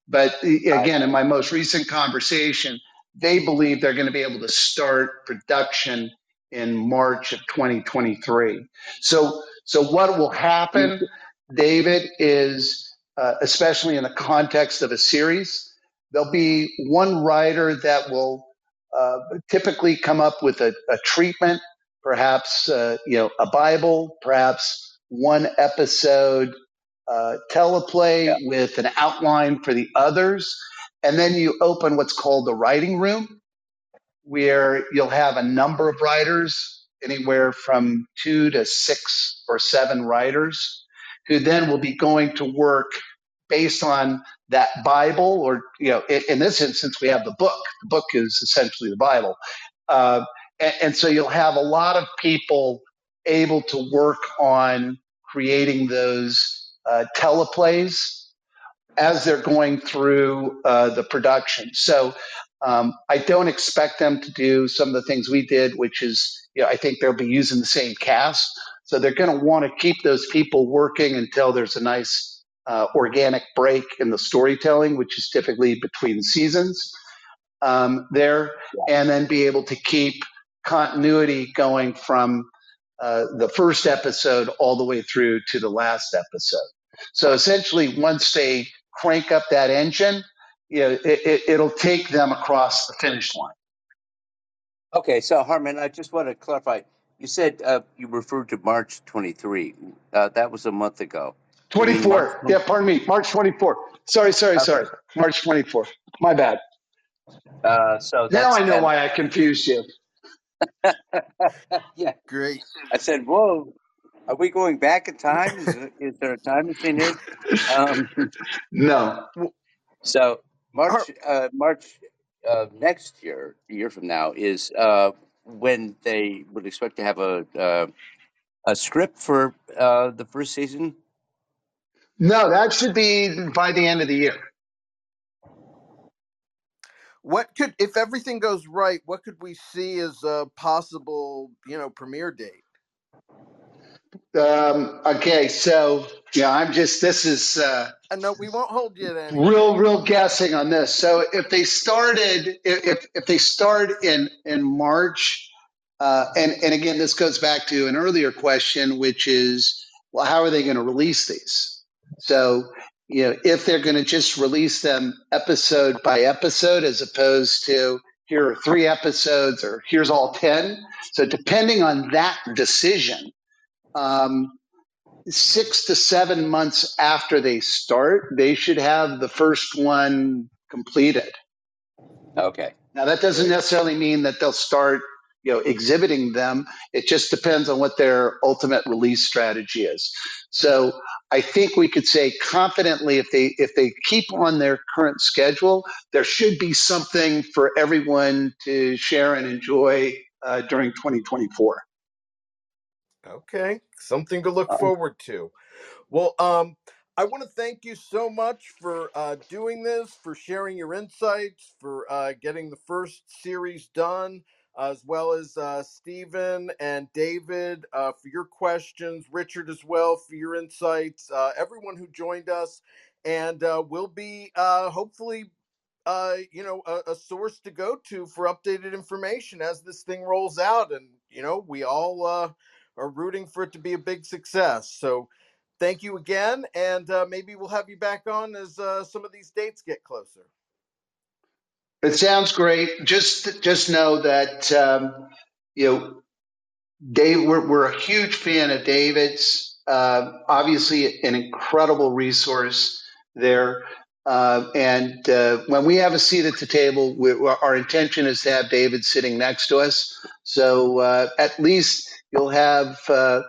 C: But
A: I,
C: again, in my most recent conversation, they believe they're going to be able to start production in March of 2023. So, so what will happen, David, is uh, especially in the context of a series, there'll be one writer that will uh, typically come up with a, a treatment, perhaps uh, you know a Bible, perhaps one episode uh, teleplay
A: yeah.
C: with an outline for the others. And then you open what's called the writing room, where you'll have a number of writers, anywhere from two to six or seven writers, who then will be going to work based on that Bible, or, you know, in, in this instance, we have the book. The book is essentially the Bible. Uh, and, and so you'll have a lot of people able to work on creating those uh, teleplays as they're going through uh, the production. So um, I don't expect them to do some of the things we did, which is, you know, I think they'll be using the same cast. So they're going to want to keep those people working until there's a nice uh, organic break in the storytelling, which is typically between seasons um, there, and then be able to keep continuity going from uh, the first episode all the way through to the last episode. So essentially, once they crank up that engine, you know, it, it, it'll take them across the finish line.
A: Okay, so Harmon, I just want to clarify. You said uh, you referred to March 23. Uh, that was a month ago. You mean March
C: 24. Yeah, pardon me. March 24. Sorry, sorry,
A: Okay.
C: sorry. March 24. My bad.
A: Uh, so
C: Now I know
A: that.
C: why I confused you. <laughs>
A: yeah.
B: Great.
A: I said, whoa, are we going back in time? Is, there- is there a time machine here? Um,
C: No.
A: So March, uh, March uh, next year, a year from now, is uh, when they would expect to have a uh, a script for uh, the first season.
C: No, that should be by the end of the year.
B: what could, if everything goes right, what could we see as a possible, you know, premiere date?
C: Um, okay, so yeah, I'm just this is uh,
B: And no, we won't hold you anything.
C: real, real guessing on this. So if they started, if if they start in in March, uh, and and again, this goes back to an earlier question, which is, well, how are they going to release these? So you know, if they're going to just release them episode by episode, as opposed to here are three episodes or here's all ten. So depending on that decision. Um, six to seven months after they start, they should have the first one completed.
A: Okay.
C: Now, that doesn't necessarily mean that they'll start, you know, exhibiting them. It just depends on what their ultimate release strategy is. So, I think we could say confidently, if they if they keep on their current schedule, there should be something for everyone to share and enjoy uh, during 2024.
B: Okay, something to look
A: Uh,
B: forward to. Well, um, I want to thank you so much for uh, doing this, for sharing your insights, for uh, getting the first series done, as well as uh, Stephen and David uh, for your questions, Richard as well for your insights, uh, everyone who joined us. and uh, we'll be uh, hopefully uh, you know, a, a, source to go to for updated information as this thing rolls out. And, you know, we all uh, are rooting for it to be a big success. So thank you again. And uh, maybe we'll have you back on as uh, some of these dates get closer.
C: It sounds great. Just just know that um, you know Dave. We're we're a huge fan of David's. Uh, obviously, an incredible resource there. Uh, and uh, when we have a seat at the table, we, our intention is to have David sitting next to us. So uh, at least you'll have, uh,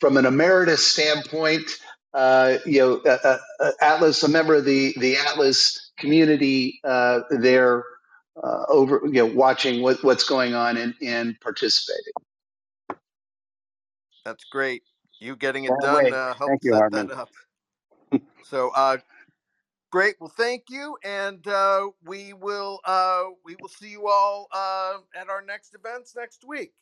C: from an emeritus standpoint, uh, you know, Atlas, a member of the the Atlas community there, over you know, watching what, what's going on and, and participating.
B: That's great. You getting it done uh, helped
A: you,
B: set
A: Harmon.
B: that up. <laughs> So, uh, Great. Well, thank you, and uh, we will uh, we will see you all uh, at our next events next week.